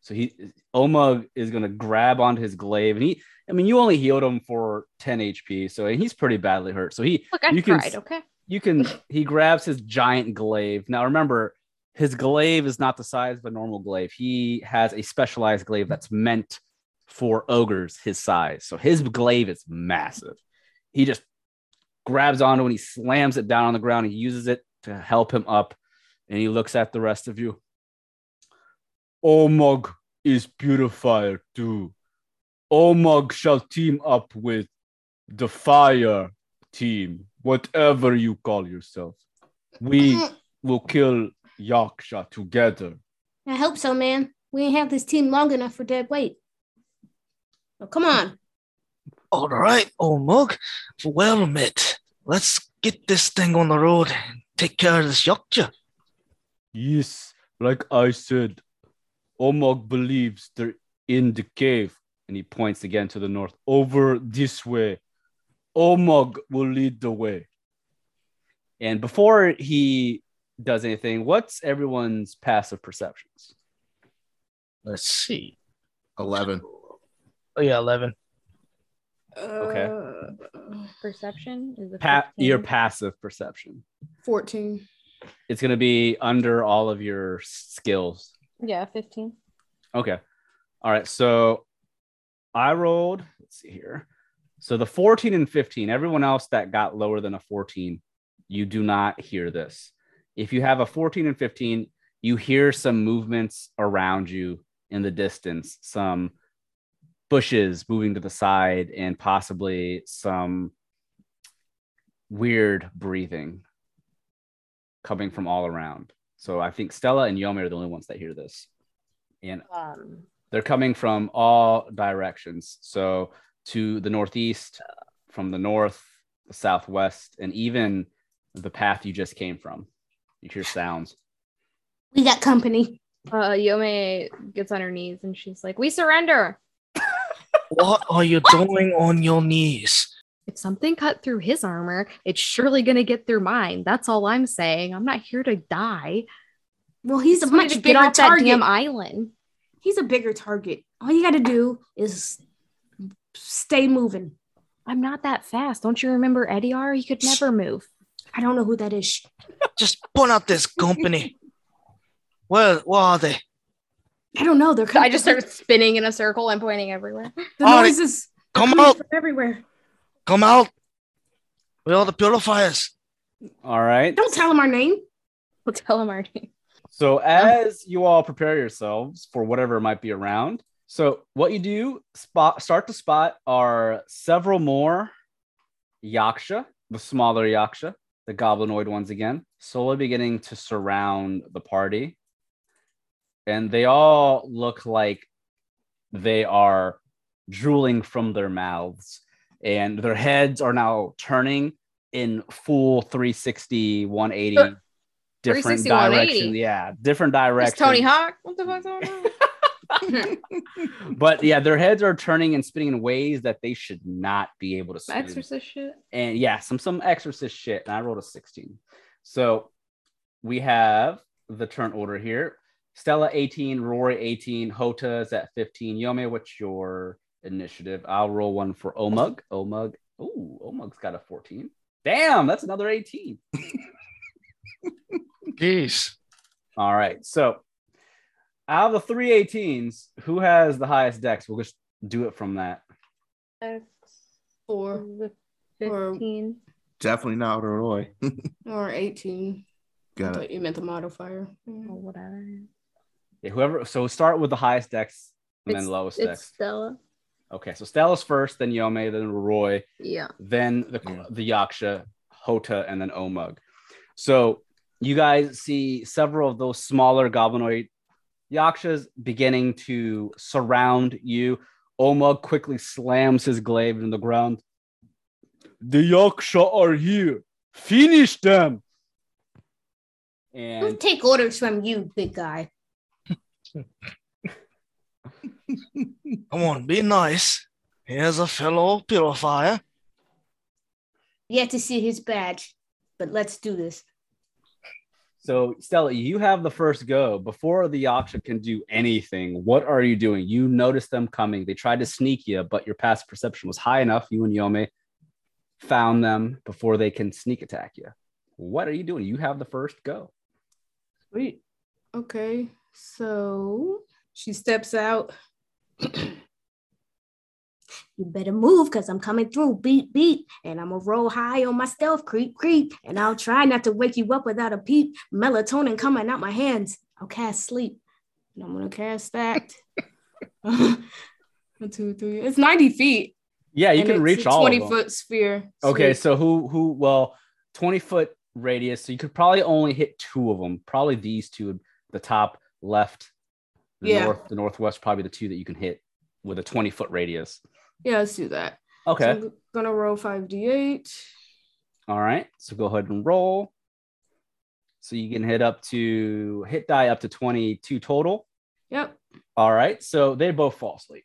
So he Omug is gonna grab onto his glaive, and he. I mean, you only healed him for 10 HP, so he's pretty badly hurt. So he Look, I You can tried, s- okay? you can he grabs his giant glaive. Now remember, his glaive is not the size of a normal glaive. He has a specialized glaive that's meant for ogres his size. So his glaive is massive. He just grabs onto and he slams it down on the ground. He uses it to help him up. And he looks at the rest of you. Omog is purifier too. Omog shall team up with the fire team, whatever you call yourself. We will kill Yaksha together. I hope so, man. We ain't have this team long enough for dead weight. Oh, come on. All right, old mug. Well met. Let's get this thing on the road and take care of this Yaksha. Yes, like I said, Omog believes they're in the cave. And he points again to the north. Over this way. Omog will lead the way. And before he does anything, what's everyone's passive perceptions? Let's see. 11. Oh yeah, eleven. Okay. Uh, Perception is a Pa- your passive perception. 14. It's going to be under all of your skills. Yeah, 15. Okay. All right. So I rolled, let's see here. So the 14 and 15, everyone else that got lower than a 14, you do not hear this. If you have a 14 and 15, you hear some movements around you in the distance, some bushes moving to the side, and possibly some weird breathing coming from all around. So I think Stella and Yome are the only ones that hear this. And Um, they're coming from all directions. So to the northeast, from the north, the southwest, and even the path you just came from. You hear sounds. We got company. uh, Yome gets on her knees and she's like, We surrender. What are you doing on your knees? If something cut through his armor, it's surely going to get through mine. That's all I'm saying. I'm not here to die. Well, he's a Just wanted much bigger get off that target. damn island. He's a bigger target. All you got to do is stay moving. I'm not that fast. Don't you remember Eddie R? He could never move. I don't know who that is. Just point out this company. Where, where are they? I don't know. They're I just started spinning in a circle and pointing everywhere. the All right, noises are come out. from everywhere. Come out. We are the purifiers. All right. Don't tell them our name. We'll tell them our name. So as you all prepare yourselves for whatever might be around, so what you do spot start to spot are several more yaksha, the smaller yaksha, the goblinoid ones again, slowly beginning to surround the party. And they all look like they are drooling from their mouths, and their heads are now turning in full 360, 180 Uh, different 360, 180. directions. Yeah, different It's directions. Tony Hawk. What the fuck's going on? but yeah, their heads are turning and spinning in ways that they should not be able to spin. Exorcist shit. And yeah, some some exorcist shit. And I rolled a 16. So we have the turn order here. Stella 18, Rory 18, Hota is at 15. Yome, what's your initiative? I'll roll one for Omug. Omug. Oh, Omug's got a 14. Damn, that's another 18. Jeez. All right. So out of the three 18s, who has the highest dex? We'll just do it from that. Or Or- 15. Definitely not Roy. or 18. I Got it. you meant the modifier. Mm. Oh, or whatever. Yeah, whoever. So start with the highest dex and It's- then lowest It's dex. Stella. Okay, so Stella's first, then Yome, then Roy, Yeah. then the Yeah. the Yaksha, Hota, and then Omug. So you guys see several of those smaller goblinoid Yakshas beginning to surround you. Omug quickly slams his glaive in the ground. The Yaksha are here. Finish them. We'll And take orders from you, big guy. Come on, be nice. Here's a fellow purifier. Yet to see his badge, but let's do this. So Stella, you have the first go. Before the Yaksha can do anything, what are you doing? You notice them coming. They tried to sneak you, but your past perception was high enough. You and Yome found them before they can sneak attack you. What are you doing? You have the first go. Sweet. Okay. So she steps out. you better move because I'm coming through. Beat, beat. And I'm to roll high on my stealth. Creep, creep. And I'll try not to wake you up without a peep. Melatonin coming out my hands. I'll cast sleep. And I'm to cast that. One, two, three. It's 90 feet. Yeah, you can reach all 20 of them. foot sphere. Okay, so who who well, 20 foot radius. So you could probably only hit two of them. Probably these two, the top left, the Yeah. north, the northwest, probably the two that you can hit with a 20 foot radius. Yeah, let's do that. Okay. So I'm going to roll 5d8. All right. So go ahead and roll. So you can hit up to hit die up to 22 total. Yep. All right. So they both fall asleep.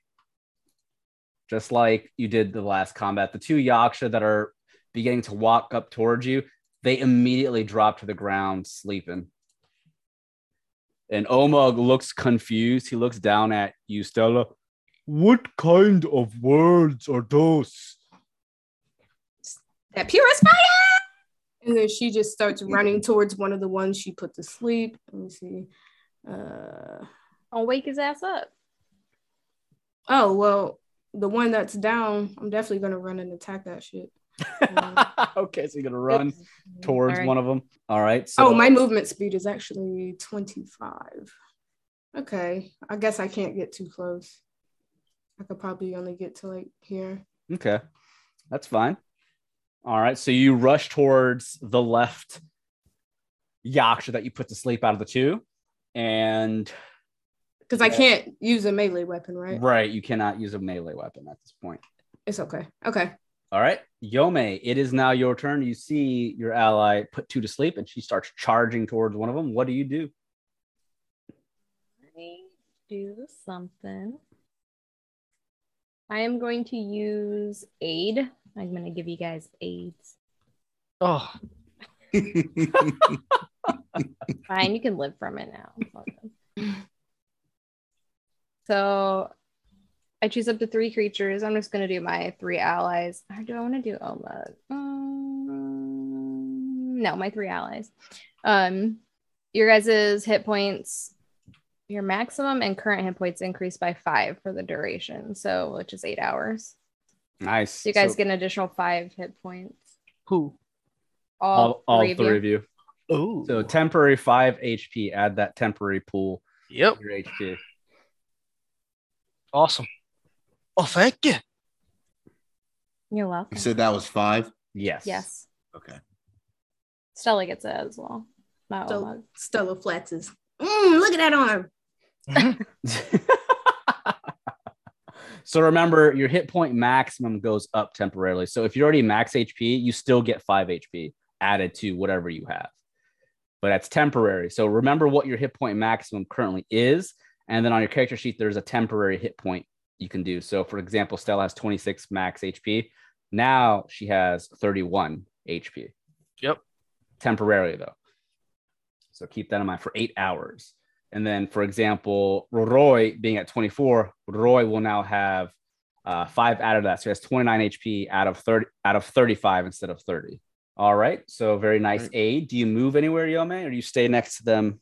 Just like you did the last combat. The two Yaksha that are beginning to walk up towards you, they immediately drop to the ground sleeping. And Omug looks confused. He looks down at you, Stella. What kind of words are those? That purest fire. And then she just starts running towards one of the ones she put to sleep. Let me see. Uh, I'll wake his ass up. oh, well, the one that's down, I'm definitely going to run and attack that shit. okay, so you're gonna run towards Alright. one of them. All right. So oh, my movement speed is actually 25. Okay. I guess I can't get too close. I could probably only get to like here. Okay, that's fine. All right, so you rush towards the left Yaksha that you put to sleep out of the two, and Because I can't use a melee weapon, right? right, you cannot use a melee weapon at this point. It's okay. Okay. All right, Yome, it is now your turn. You see your ally put two to sleep, and she starts charging towards one of them. What do you do? I do something. I am going to use aid. I'm going to give you guys aids. Oh, Fine, you can live from it now. It's all good. So I choose up to three creatures. I'm just going to do my three allies. Or do I want to do Oma? Um, no, my three allies. Um, your guys' hit points, your maximum and current hit points increase by five for the duration. So, which is eight hours. Nice. So you guys So get an additional five hit points. who? All, all, all three, three of of you. you. Oh, So temporary five HP. Add that temporary pool yep, your HP. awesome. Oh, thank you. You're welcome. you said that was five. Yes. yes. Okay. Stella gets it as well. Not So Omug. Stella flexes. Mm, look at that arm. Mhm. so remember, your hit point maximum goes up temporarily. So if you're already max HP, you still get five HP added to whatever you have. But that's temporary. So remember what your hit point maximum currently is. And then on your character sheet, there's a temporary hit point you can do. So for example, Stella has 26 max HP. Now she has 31 HP. Yep. Temporarily though. So keep that in mind for eight hours. And then, for example, Roy being at 24, Roy will now have uh, five out of that. So he has 29 HP out of 30 out of 35 instead of 30. All right. So very nice Right. aid. Do you move anywhere, Yome, or do you stay next to them?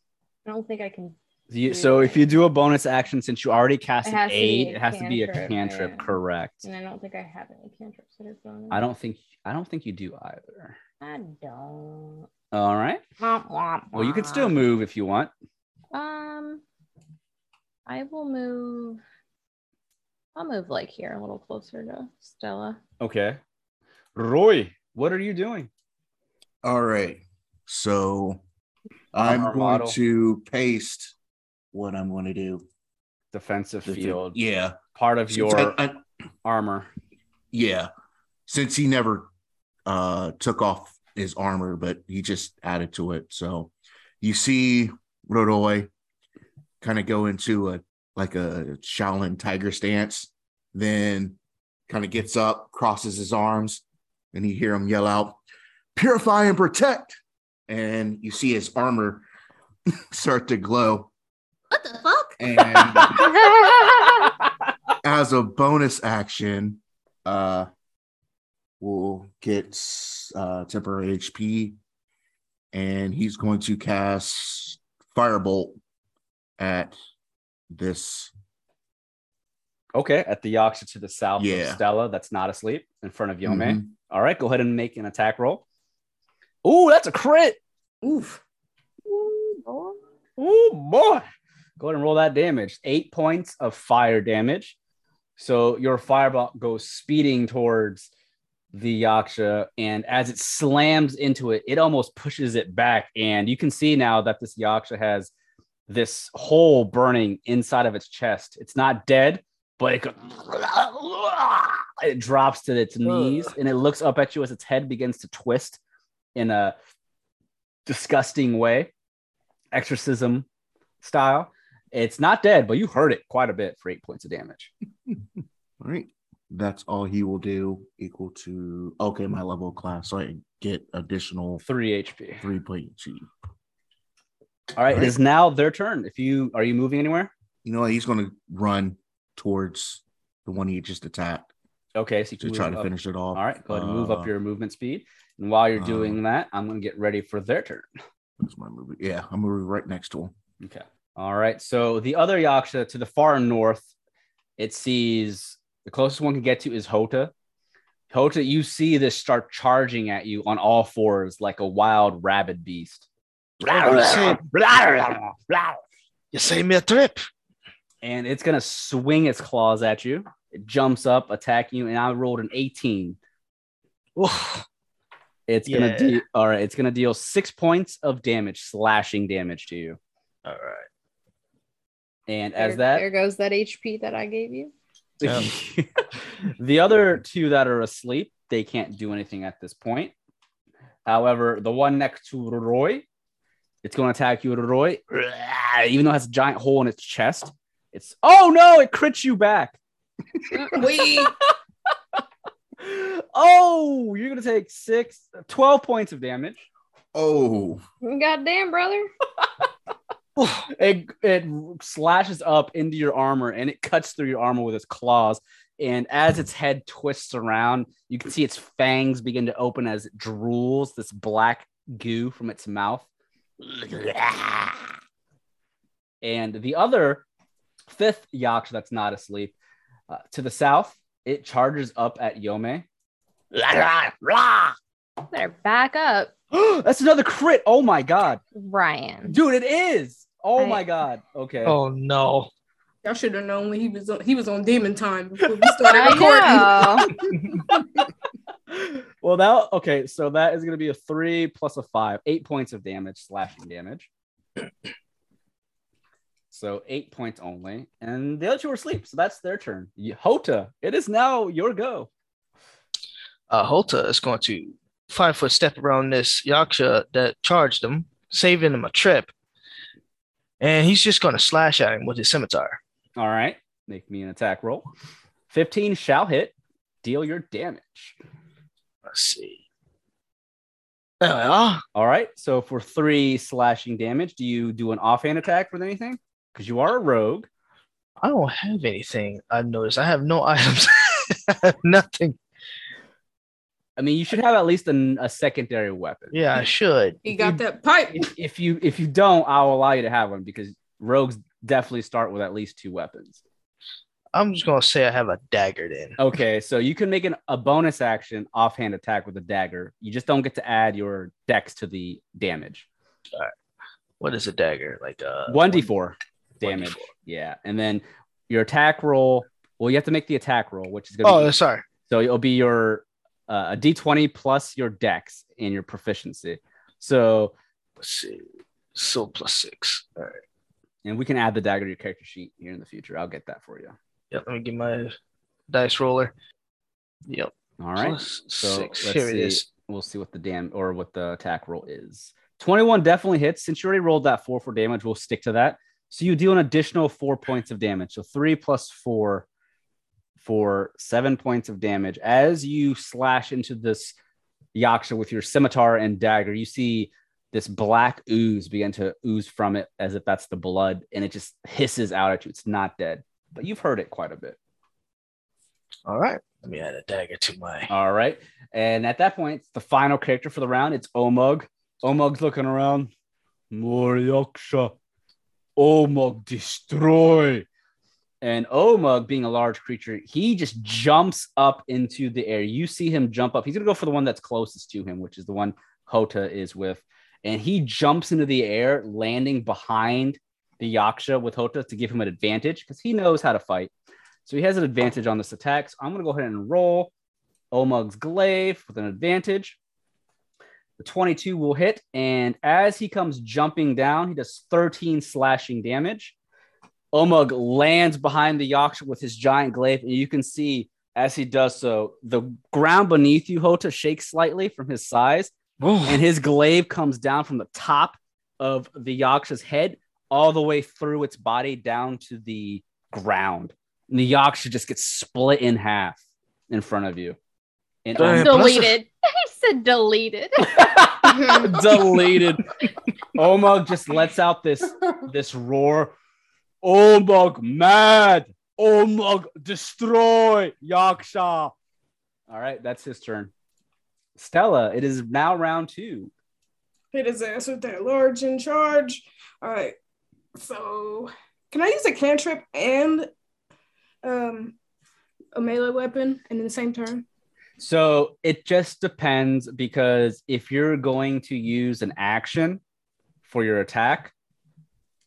I don't think I can. Do you- so if you do a bonus action, since you already cast It an has to be aid, it has to be a cantrip, cantrip. yeah. Correct. And I don't think I have any cantrips that are bonus. I don't think I don't think you do either. I don't. All right. Womp, womp, Well, you can still move if you want. Um, I will move. I'll move like here, a little closer to Stella. Okay. Roy, what are you doing? All right. So I'm going model. to paste what I'm going to do. Defensive The field. Yeah. Part of Since your I- I- armor. yeah. Since he never uh took off his armor, but he just added to it. So you see Rodoy kind of go into a like a Shaolin tiger stance, then kind of gets up, crosses his arms, and you hear him yell out, purify and protect. and you see his armor start to glow. What the fuck? And as a bonus action, uh, will get uh, temporary HP, and he's going to cast Firebolt at this. Okay, at the Yaksha to the south Yeah. of Stella, that's not asleep in front of Yome. Mhm. All right, go ahead and make an attack roll. Ooh, that's a crit. Oof. Oh boy. Go ahead and roll that damage. Eight points of fire damage. So your fireball goes speeding towards the Yaksha, and as it slams into it, it almost pushes it back. And you can see now that this Yaksha has this hole burning inside of its chest. It's not dead, but it goes, it drops to its knees and it looks up at you as its head begins to twist in a disgusting way, exorcism style. It's not dead, but you hurt it quite a bit for eight points of damage. All right. That's all he will do, equal to okay, my level of class. So I get additional Three HP. three point G. All right, it Right. is now their turn. If you are you moving anywhere? You know what? He's going to run towards the one he just attacked Okay, so you to try to up. finish it off. All right, go ahead and move up Uh, your movement speed. And while you're uh, doing that, I'm going to get ready for their turn. Where's my movie? Yeah, I'm moving right next to him. Okay. All right. So the other Yaksha to the far north, it sees the closest one can get to is Hota. Hota, you see this start charging at you on all fours like a wild rabid beast. You saved me a trip. And it's gonna swing its claws at you. It jumps up, attacking you, and I rolled an 18. Oof. It's gonna Yeah. deal all right, it's gonna deal six points of damage, slashing damage to you. All right. And There, as that there goes that HP that I gave you. Yeah. the other two that are asleep, they can't do anything at this point. However, the one next to Roy, it's going to attack you, Roy. Even though it has a giant hole in its chest, it's oh no, it crits you back. Wait. oh, you're going to take six, 12 points of damage. Oh, Goddamn, brother. It, it slashes up into your armor and it cuts through your armor with its claws. And as its head twists around, you can see its fangs begin to open as it drools this black goo from its mouth. And the other fifth Yaksha that's not asleep uh, to the south, it charges up at Yome. Better back up, that's another crit. Oh my god. Ryan. Dude, it is. Oh I- my god. Okay. Oh no. Y'all should have known when he was on, he was on demon time before we started recording. I know. well, that okay. So that is going to be a three plus a five, eight points of damage, slashing damage. so eight points only, and the other two are asleep. So that's their turn. Y- Hota, it is now your go. Uh, Hota is going to five foot step around this Yaksha that charged him, saving him a trip. And he's just going to slash at him with his scimitar. All right, make me an attack roll. Fifteen shall hit. Deal your damage. Let's see. There we are. All right. So for three slashing damage, do you do an offhand attack with anything? Because you are a rogue. I don't have anything. I've noticed. I have no items. I have nothing. I mean, you should have at least an, a secondary weapon. Yeah, I should. He got that pipe. if, if you if you don't, I'll allow you to have one because rogues definitely start with at least two weapons. I'm just gonna say I have a dagger then. Okay, so you can make an, a bonus action offhand attack with a dagger. You just don't get to add your dex to the damage. All right. What is a dagger? Like uh One d four 1d4. damage. Yeah, and then your attack roll. Well, you have to make the attack roll, which is gonna Oh, be, sorry. so it'll be your uh, a d twenty plus your dex and your proficiency. So, Let's see. So plus six. All right. and we can add the dagger to your character sheet here in the future. I'll get that for you. Yep. Let me get my dice roller. Yep. All right. Plus So six. Here it see. is. We'll see what the dam or what the attack roll is. 21 definitely hits. Since you already rolled that four for damage, we'll stick to that. So you deal an additional four points of damage. So three plus four for seven points of damage. As you slash into this Yaksha with your scimitar and dagger, you see this black ooze begin to ooze from it as if that's the blood, and it just hisses out at you. It's not dead, but you've heard it quite a bit. All right. Let me add a dagger to my. All right. And at that point, the final character for the round, it's Omug. Omug's looking around. More Yaksha. Omug, destroy. And Omug, being a large creature, he just jumps up into the air. You see him jump up. He's to go for the one that's closest to him, which is the one Hota is with. And he jumps into the air, landing behind the Yaksha with Hota to give him an advantage because he knows how to fight. So he has an advantage on this attack. So I'm to go ahead and roll Omug's glaive with an advantage. The 22 will hit. And as he comes jumping down, he does 13 slashing damage. Omug lands behind the Yaksha with his giant glaive. And you can see as he does so, the ground beneath you, Hota, shakes slightly from his size. And his glaive comes down from the top of the Yaksha's head all the way through its body down to the ground. And the Yaksha just gets split in half in front of you. And Damn. Omug- Deleted. I said deleted. deleted. Omug just lets out this this roar. Omug mad. Omug destroy Yaksha. All right, that's his turn. Stella, it is now round two. Hit his ass with that large in charge. All right. So, can I use a cantrip and um, a melee weapon and in the same turn? So it just depends because if you're going to use an action for your attack,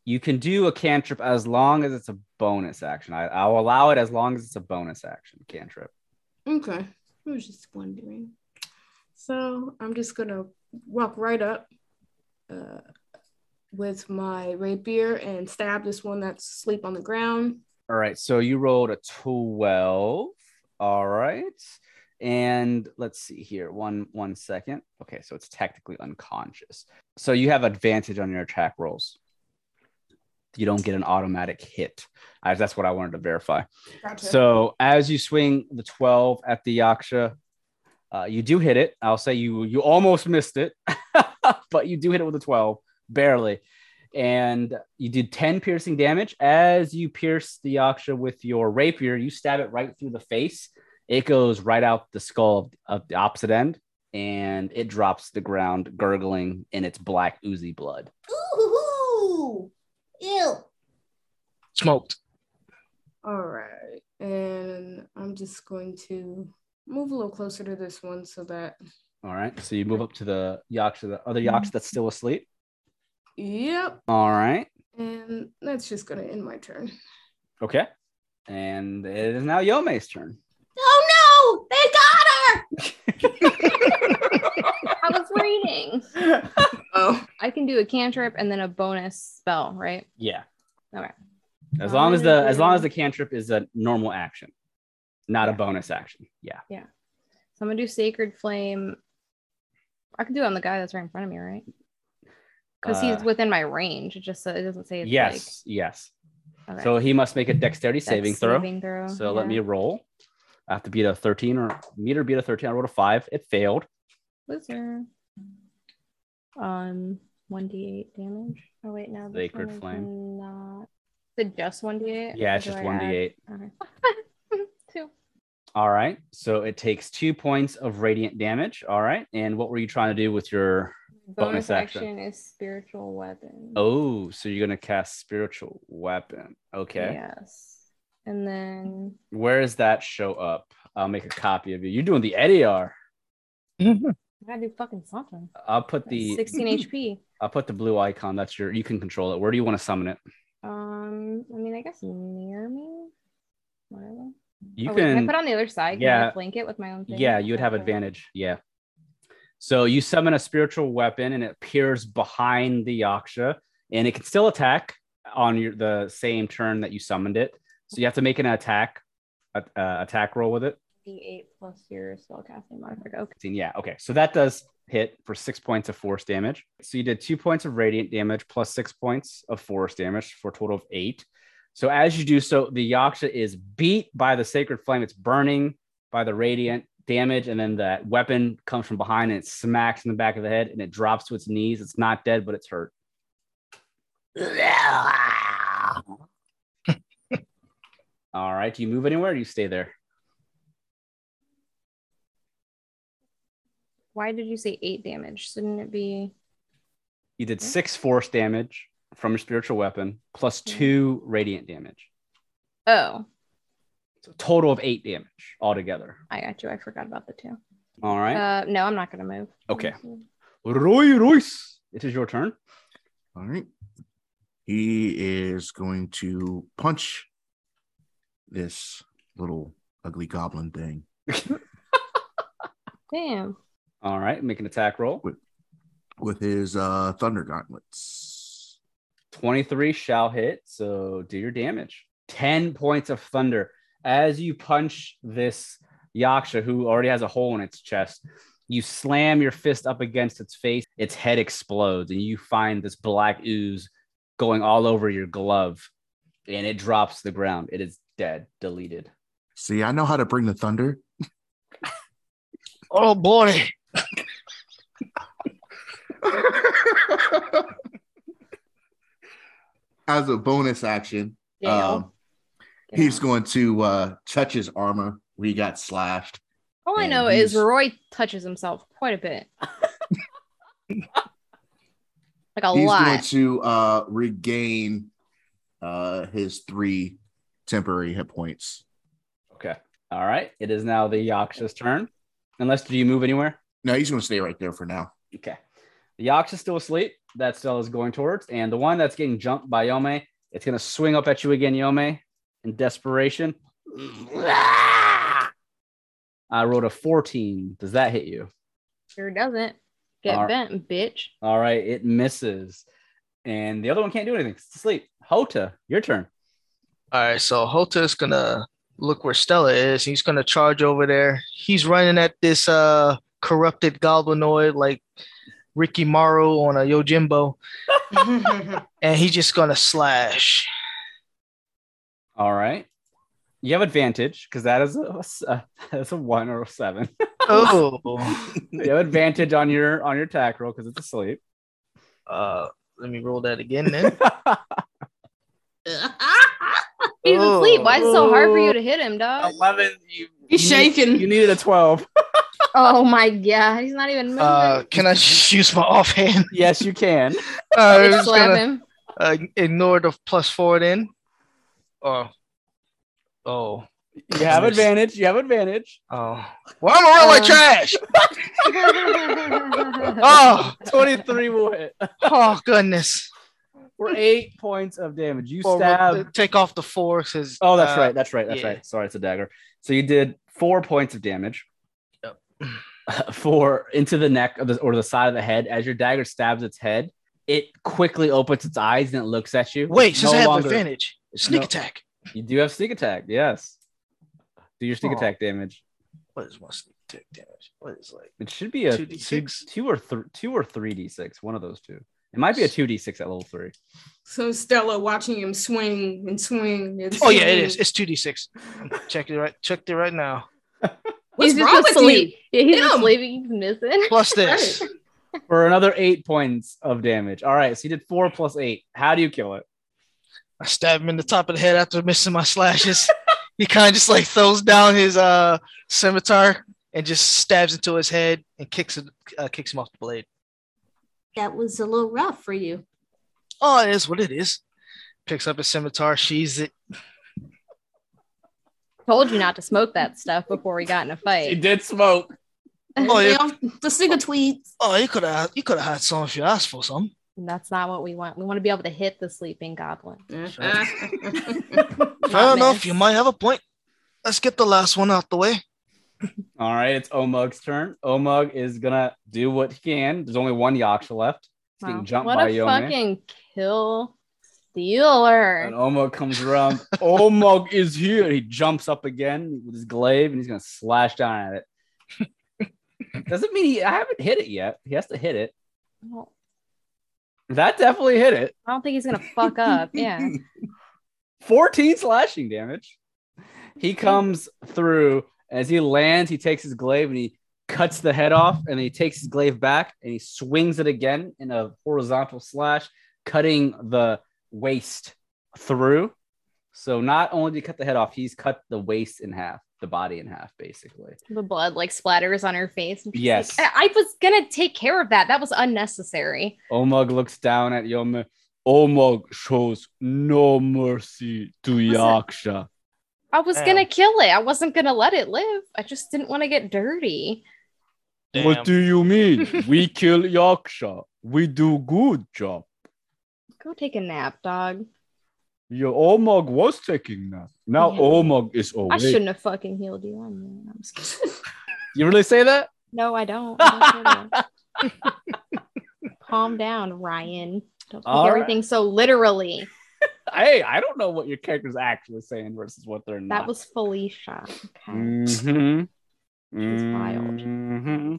you can do a cantrip as long as it's a bonus action. I, I'll allow it as long as it's a bonus action cantrip. Okay. I was just wondering. So I'm just gonna walk right up uh, with my rapier and stab this one that's asleep on the ground. All right. So you rolled a 12. All right. And let's see here. One one second. Okay, so it's technically unconscious. So you have advantage on your attack rolls. You don't get an automatic hit. Uh, that's what I wanted to verify. Gotcha. So as you swing the 12 at the Yaksha, uh, you do hit it. I'll say you you almost missed it, but you do hit it with a 12, barely. And you did 10 piercing damage. As you pierce the Yaksha with your rapier, you stab it right through the face. It goes right out the skull of the opposite end, and it drops to the ground, gurgling in its black oozy blood. Ooh, ew. Smoked. All right. And I'm just going to move a little closer to this one so that, All right. So you move up to the Yaksha, the other Yaksha mm-hmm. that's still asleep. yep. All right. And that's just going to end my turn. Okay. And it is now Yome's turn. Oh no, they got her. I was reading. Oh, I can do a cantrip and then a bonus spell, right? Yeah. Okay. As long as the as long as the cantrip is a normal action, not a bonus action. Yeah. Yeah. So I'm gonna do sacred flame. I can do it on the guy that's right in front of me, right? Because Uh, he's within my range. It just it doesn't say it's yes. yes. okay. So he must make a dexterity Dex saving throw. saving throw. So let me roll. I have to beat a 13 or meter beat a 13. I rolled a five. It failed. Loser. Um, one d8 damage. Oh wait, no. this Sacred flame. Not. Is it just one d8? Yeah, it's just I 1d8. Okay. Two. All right. So it takes two points of radiant damage. All right. And what were you trying to do with your? Bonus Bonus, action. action. is spiritual weapon. Oh, so you're gonna cast spiritual weapon. Okay. Yes. And then Where does that show up? I'll make a copy of you. You're doing the EDR. I gotta do fucking something. I'll put the 16 HP. I'll put the blue icon. That's your you can control it. Where do you want to summon it? Um, I mean, I guess near me. Whatever. You Oh, wait, can I put on the other side. Can yeah. I flank it with my own thing? Yeah, you would have advantage. Yeah. So you summon a spiritual weapon and it appears behind the Yaksha and it can still attack on your the same turn that you summoned it. So you have to make an attack a, uh, attack roll with it. D8 plus your spellcasting modifier. Okay. Yeah, okay. So that does hit for 6 points of force damage. So you did 2 points of radiant damage plus 6 points of force damage for a total of 8. So as you do so, the Yaksha is beat by the sacred flame. It's burning by the radiant, damage, and then that weapon comes from behind and it smacks in the back of the head and it drops to its knees. It's not dead, but it's hurt. All right. Do you move anywhere or do you stay there? Why did you say eight damage? Shouldn't it be? You did Okay. six force damage from your spiritual weapon plus Mhm. two radiant damage. Oh, So total of eight damage altogether. I got you. I forgot about the two. All right. Uh, no, I'm not gonna move. Okay. Roy Royce, it is your turn. All right. He is going to punch this little ugly goblin thing. Damn. All right. Make an attack roll. with his uh thunder gauntlets. 23 shall hit. So do your damage. 10 points of thunder. As you punch this Yaksha, who already has a hole in its chest, you slam your fist up against its face. Its head explodes, and you find this black ooze going all over your glove, and it drops to the ground. It is dead, deleted. See, I know how to bring the thunder. Oh boy. As a bonus action, Dale. um, Get he's going to uh, touch his armor where he got slashed. All I and know is Roy touches himself quite a bit. like a he's lot. going to uh, regain uh, his three temporary hit points. Okay. All right. It is now the Yaksha's turn. Unless, do you move anywhere? No, he's going to stay right there for now. Okay. The Yaksha is still asleep. That still is going towards. And the one that's getting jumped by Yome, it's going to swing up at you again, Yome, in desperation. I rolled a 14. Does that hit you? Sure doesn't. Get All right. bent, bitch. All right. It misses. And the other one can't do anything. It's asleep. Hota, your turn. All right, so Hota is gonna look where Stella is. He's gonna charge over there. He's running at this uh corrupted goblinoid like Ricky Morrow on a Yojimbo, and he's just gonna slash. All right. You have advantage because that is a, a that's a one or a seven. Oh, you have advantage on your on your attack roll because it's asleep. uh, let me roll that again then. He's asleep. Why is it so hard for Oh. you to hit him, dog? Eleven. You, He's you need- shaking. you needed a twelve. Oh my god, he's not even moving. Uh, can I just use my offhand? yes, you can. Uh, I'm Bitch just slap gonna him. uh, ignore the plus four then. Oh, oh, You have Nice. advantage. You have advantage. oh. Well, I'm gonna run like Um, trash. Oh, 23 will hit. oh goodness. For eight points of damage. You Well, stab. take off the four because Oh, that's right. That's right. That's yeah. right. Sorry, it's a dagger. So you did four points of damage. Yep. For into the neck of the, or the side of the head. As your dagger stabs its head, it quickly opens its eyes and it looks at you. Wait, It's since no I have longer- advantage, sneak No. attack. You do have sneak attack. Yes. Do your sneak Oh. attack damage. What is my sneak attack damage? What is like? It should be a 2d6? two, two or th- two or three d six. One of those two. It might be a two d six at level three. So Stella watching him swing and swing. And Oh yeah, it swing. is. It's two d six. Check it right. Check it right now. What's he's wrong just with you? asleep. Yeah, he's Him. asleep. He's missing. Plus this. Right. For another eight points of damage. All right, so you did four plus eight. How do you kill it? I stab him in the top of the head after missing my slashes. he kind of just like throws down his uh scimitar and just stabs into his head and kicks it, uh, kicks him off the blade. That was a little rough for you. Oh, it is what it is. Picks up his scimitar, sheathes it. Told you not to smoke that stuff before we got in a fight. He did smoke. Oh, yeah. off the stick tweets. Oh, you could have you could have had some if you asked for some. That's not what we want. We want to be able to hit the sleeping goblin. Mm-hmm. Fair Not enough. miss. You might have a point. Let's get the last one out the way. All right, it's Omug's turn. Omug is gonna do what he can. There's only one Yaksha left. He's Wow. getting jumped What by a Yome. fucking kill stealer. And Omug comes around. Omug is here. He jumps up again with his glaive and he's gonna slash down at it. Doesn't mean he I haven't hit it yet. He has to hit it. Well, That definitely hit it. I don't think he's gonna fuck up. Yeah. 14 slashing damage. He comes through As he lands, he takes his glaive and he cuts the head off, and he takes his glaive back and he swings it again in a horizontal slash, cutting the waist through. So not only did he cut the head off, he's cut the waist in half, the body in half, basically. The blood like splatters on her face. and Yes. like, I-, I was gonna take care of that. That was unnecessary. Omug looks down at Yome. Omug shows no mercy to Was it- Yaksha. I was Damn. gonna kill it. I wasn't gonna let it live. I just didn't want to get dirty. What do you mean? we kill Yaksha. We do good job. Go take a nap, dog. Your Omug was taking that. Now Yeah. Omug is awake. I shouldn't have fucking healed you. I mean, I'm just kidding. You really say that? No, I don't. I don't. Calm down, Ryan. Don't take All right. everything so literally. Hey, I don't know what your character's actually saying versus what they're not. That was Felicia. Okay. Mm-hmm. She's wild. Mhm.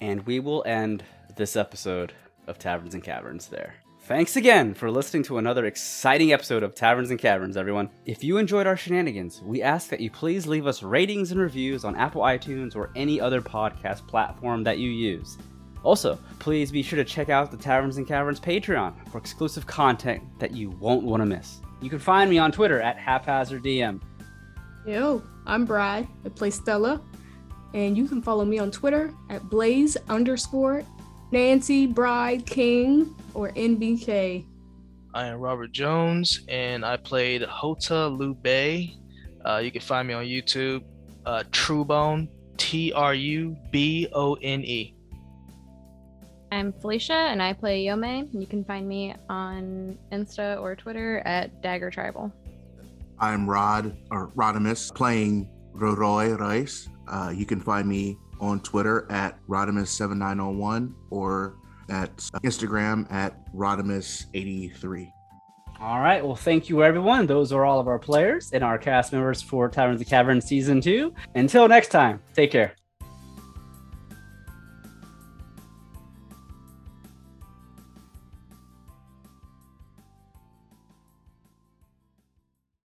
And we will end this episode of Taverns and Caverns there. Thanks again for listening to another exciting episode of Taverns and Caverns, everyone. If you enjoyed our shenanigans, we ask that you please leave us ratings and reviews on Apple iTunes or any other podcast platform that you use. Also, please be sure to check out the Taverns and Caverns Patreon for exclusive content that you won't want to miss. You can find me on Twitter at haphazarddm. Yo, I'm Brad. I play Stella. And you can follow me on Twitter at Blaze underscore Nancy Bride King or NBK. I am Robert Jones, and I played Hota Lube. Uh, you can find me on YouTube, uh, Trubone, T R U B O N E. I'm Felicia and I play Yome. You can find me on Insta or Twitter at Dagger Tribal. I'm Rod or Rodimus playing Roroy Rice. Uh, you can find me on Twitter at Rodimus7901 or at uh, Instagram at Rodimus83. All right. Well, thank you, everyone. Those are all of our players and our cast members for Taverns of the Cavern Season 2. Until next time, take care.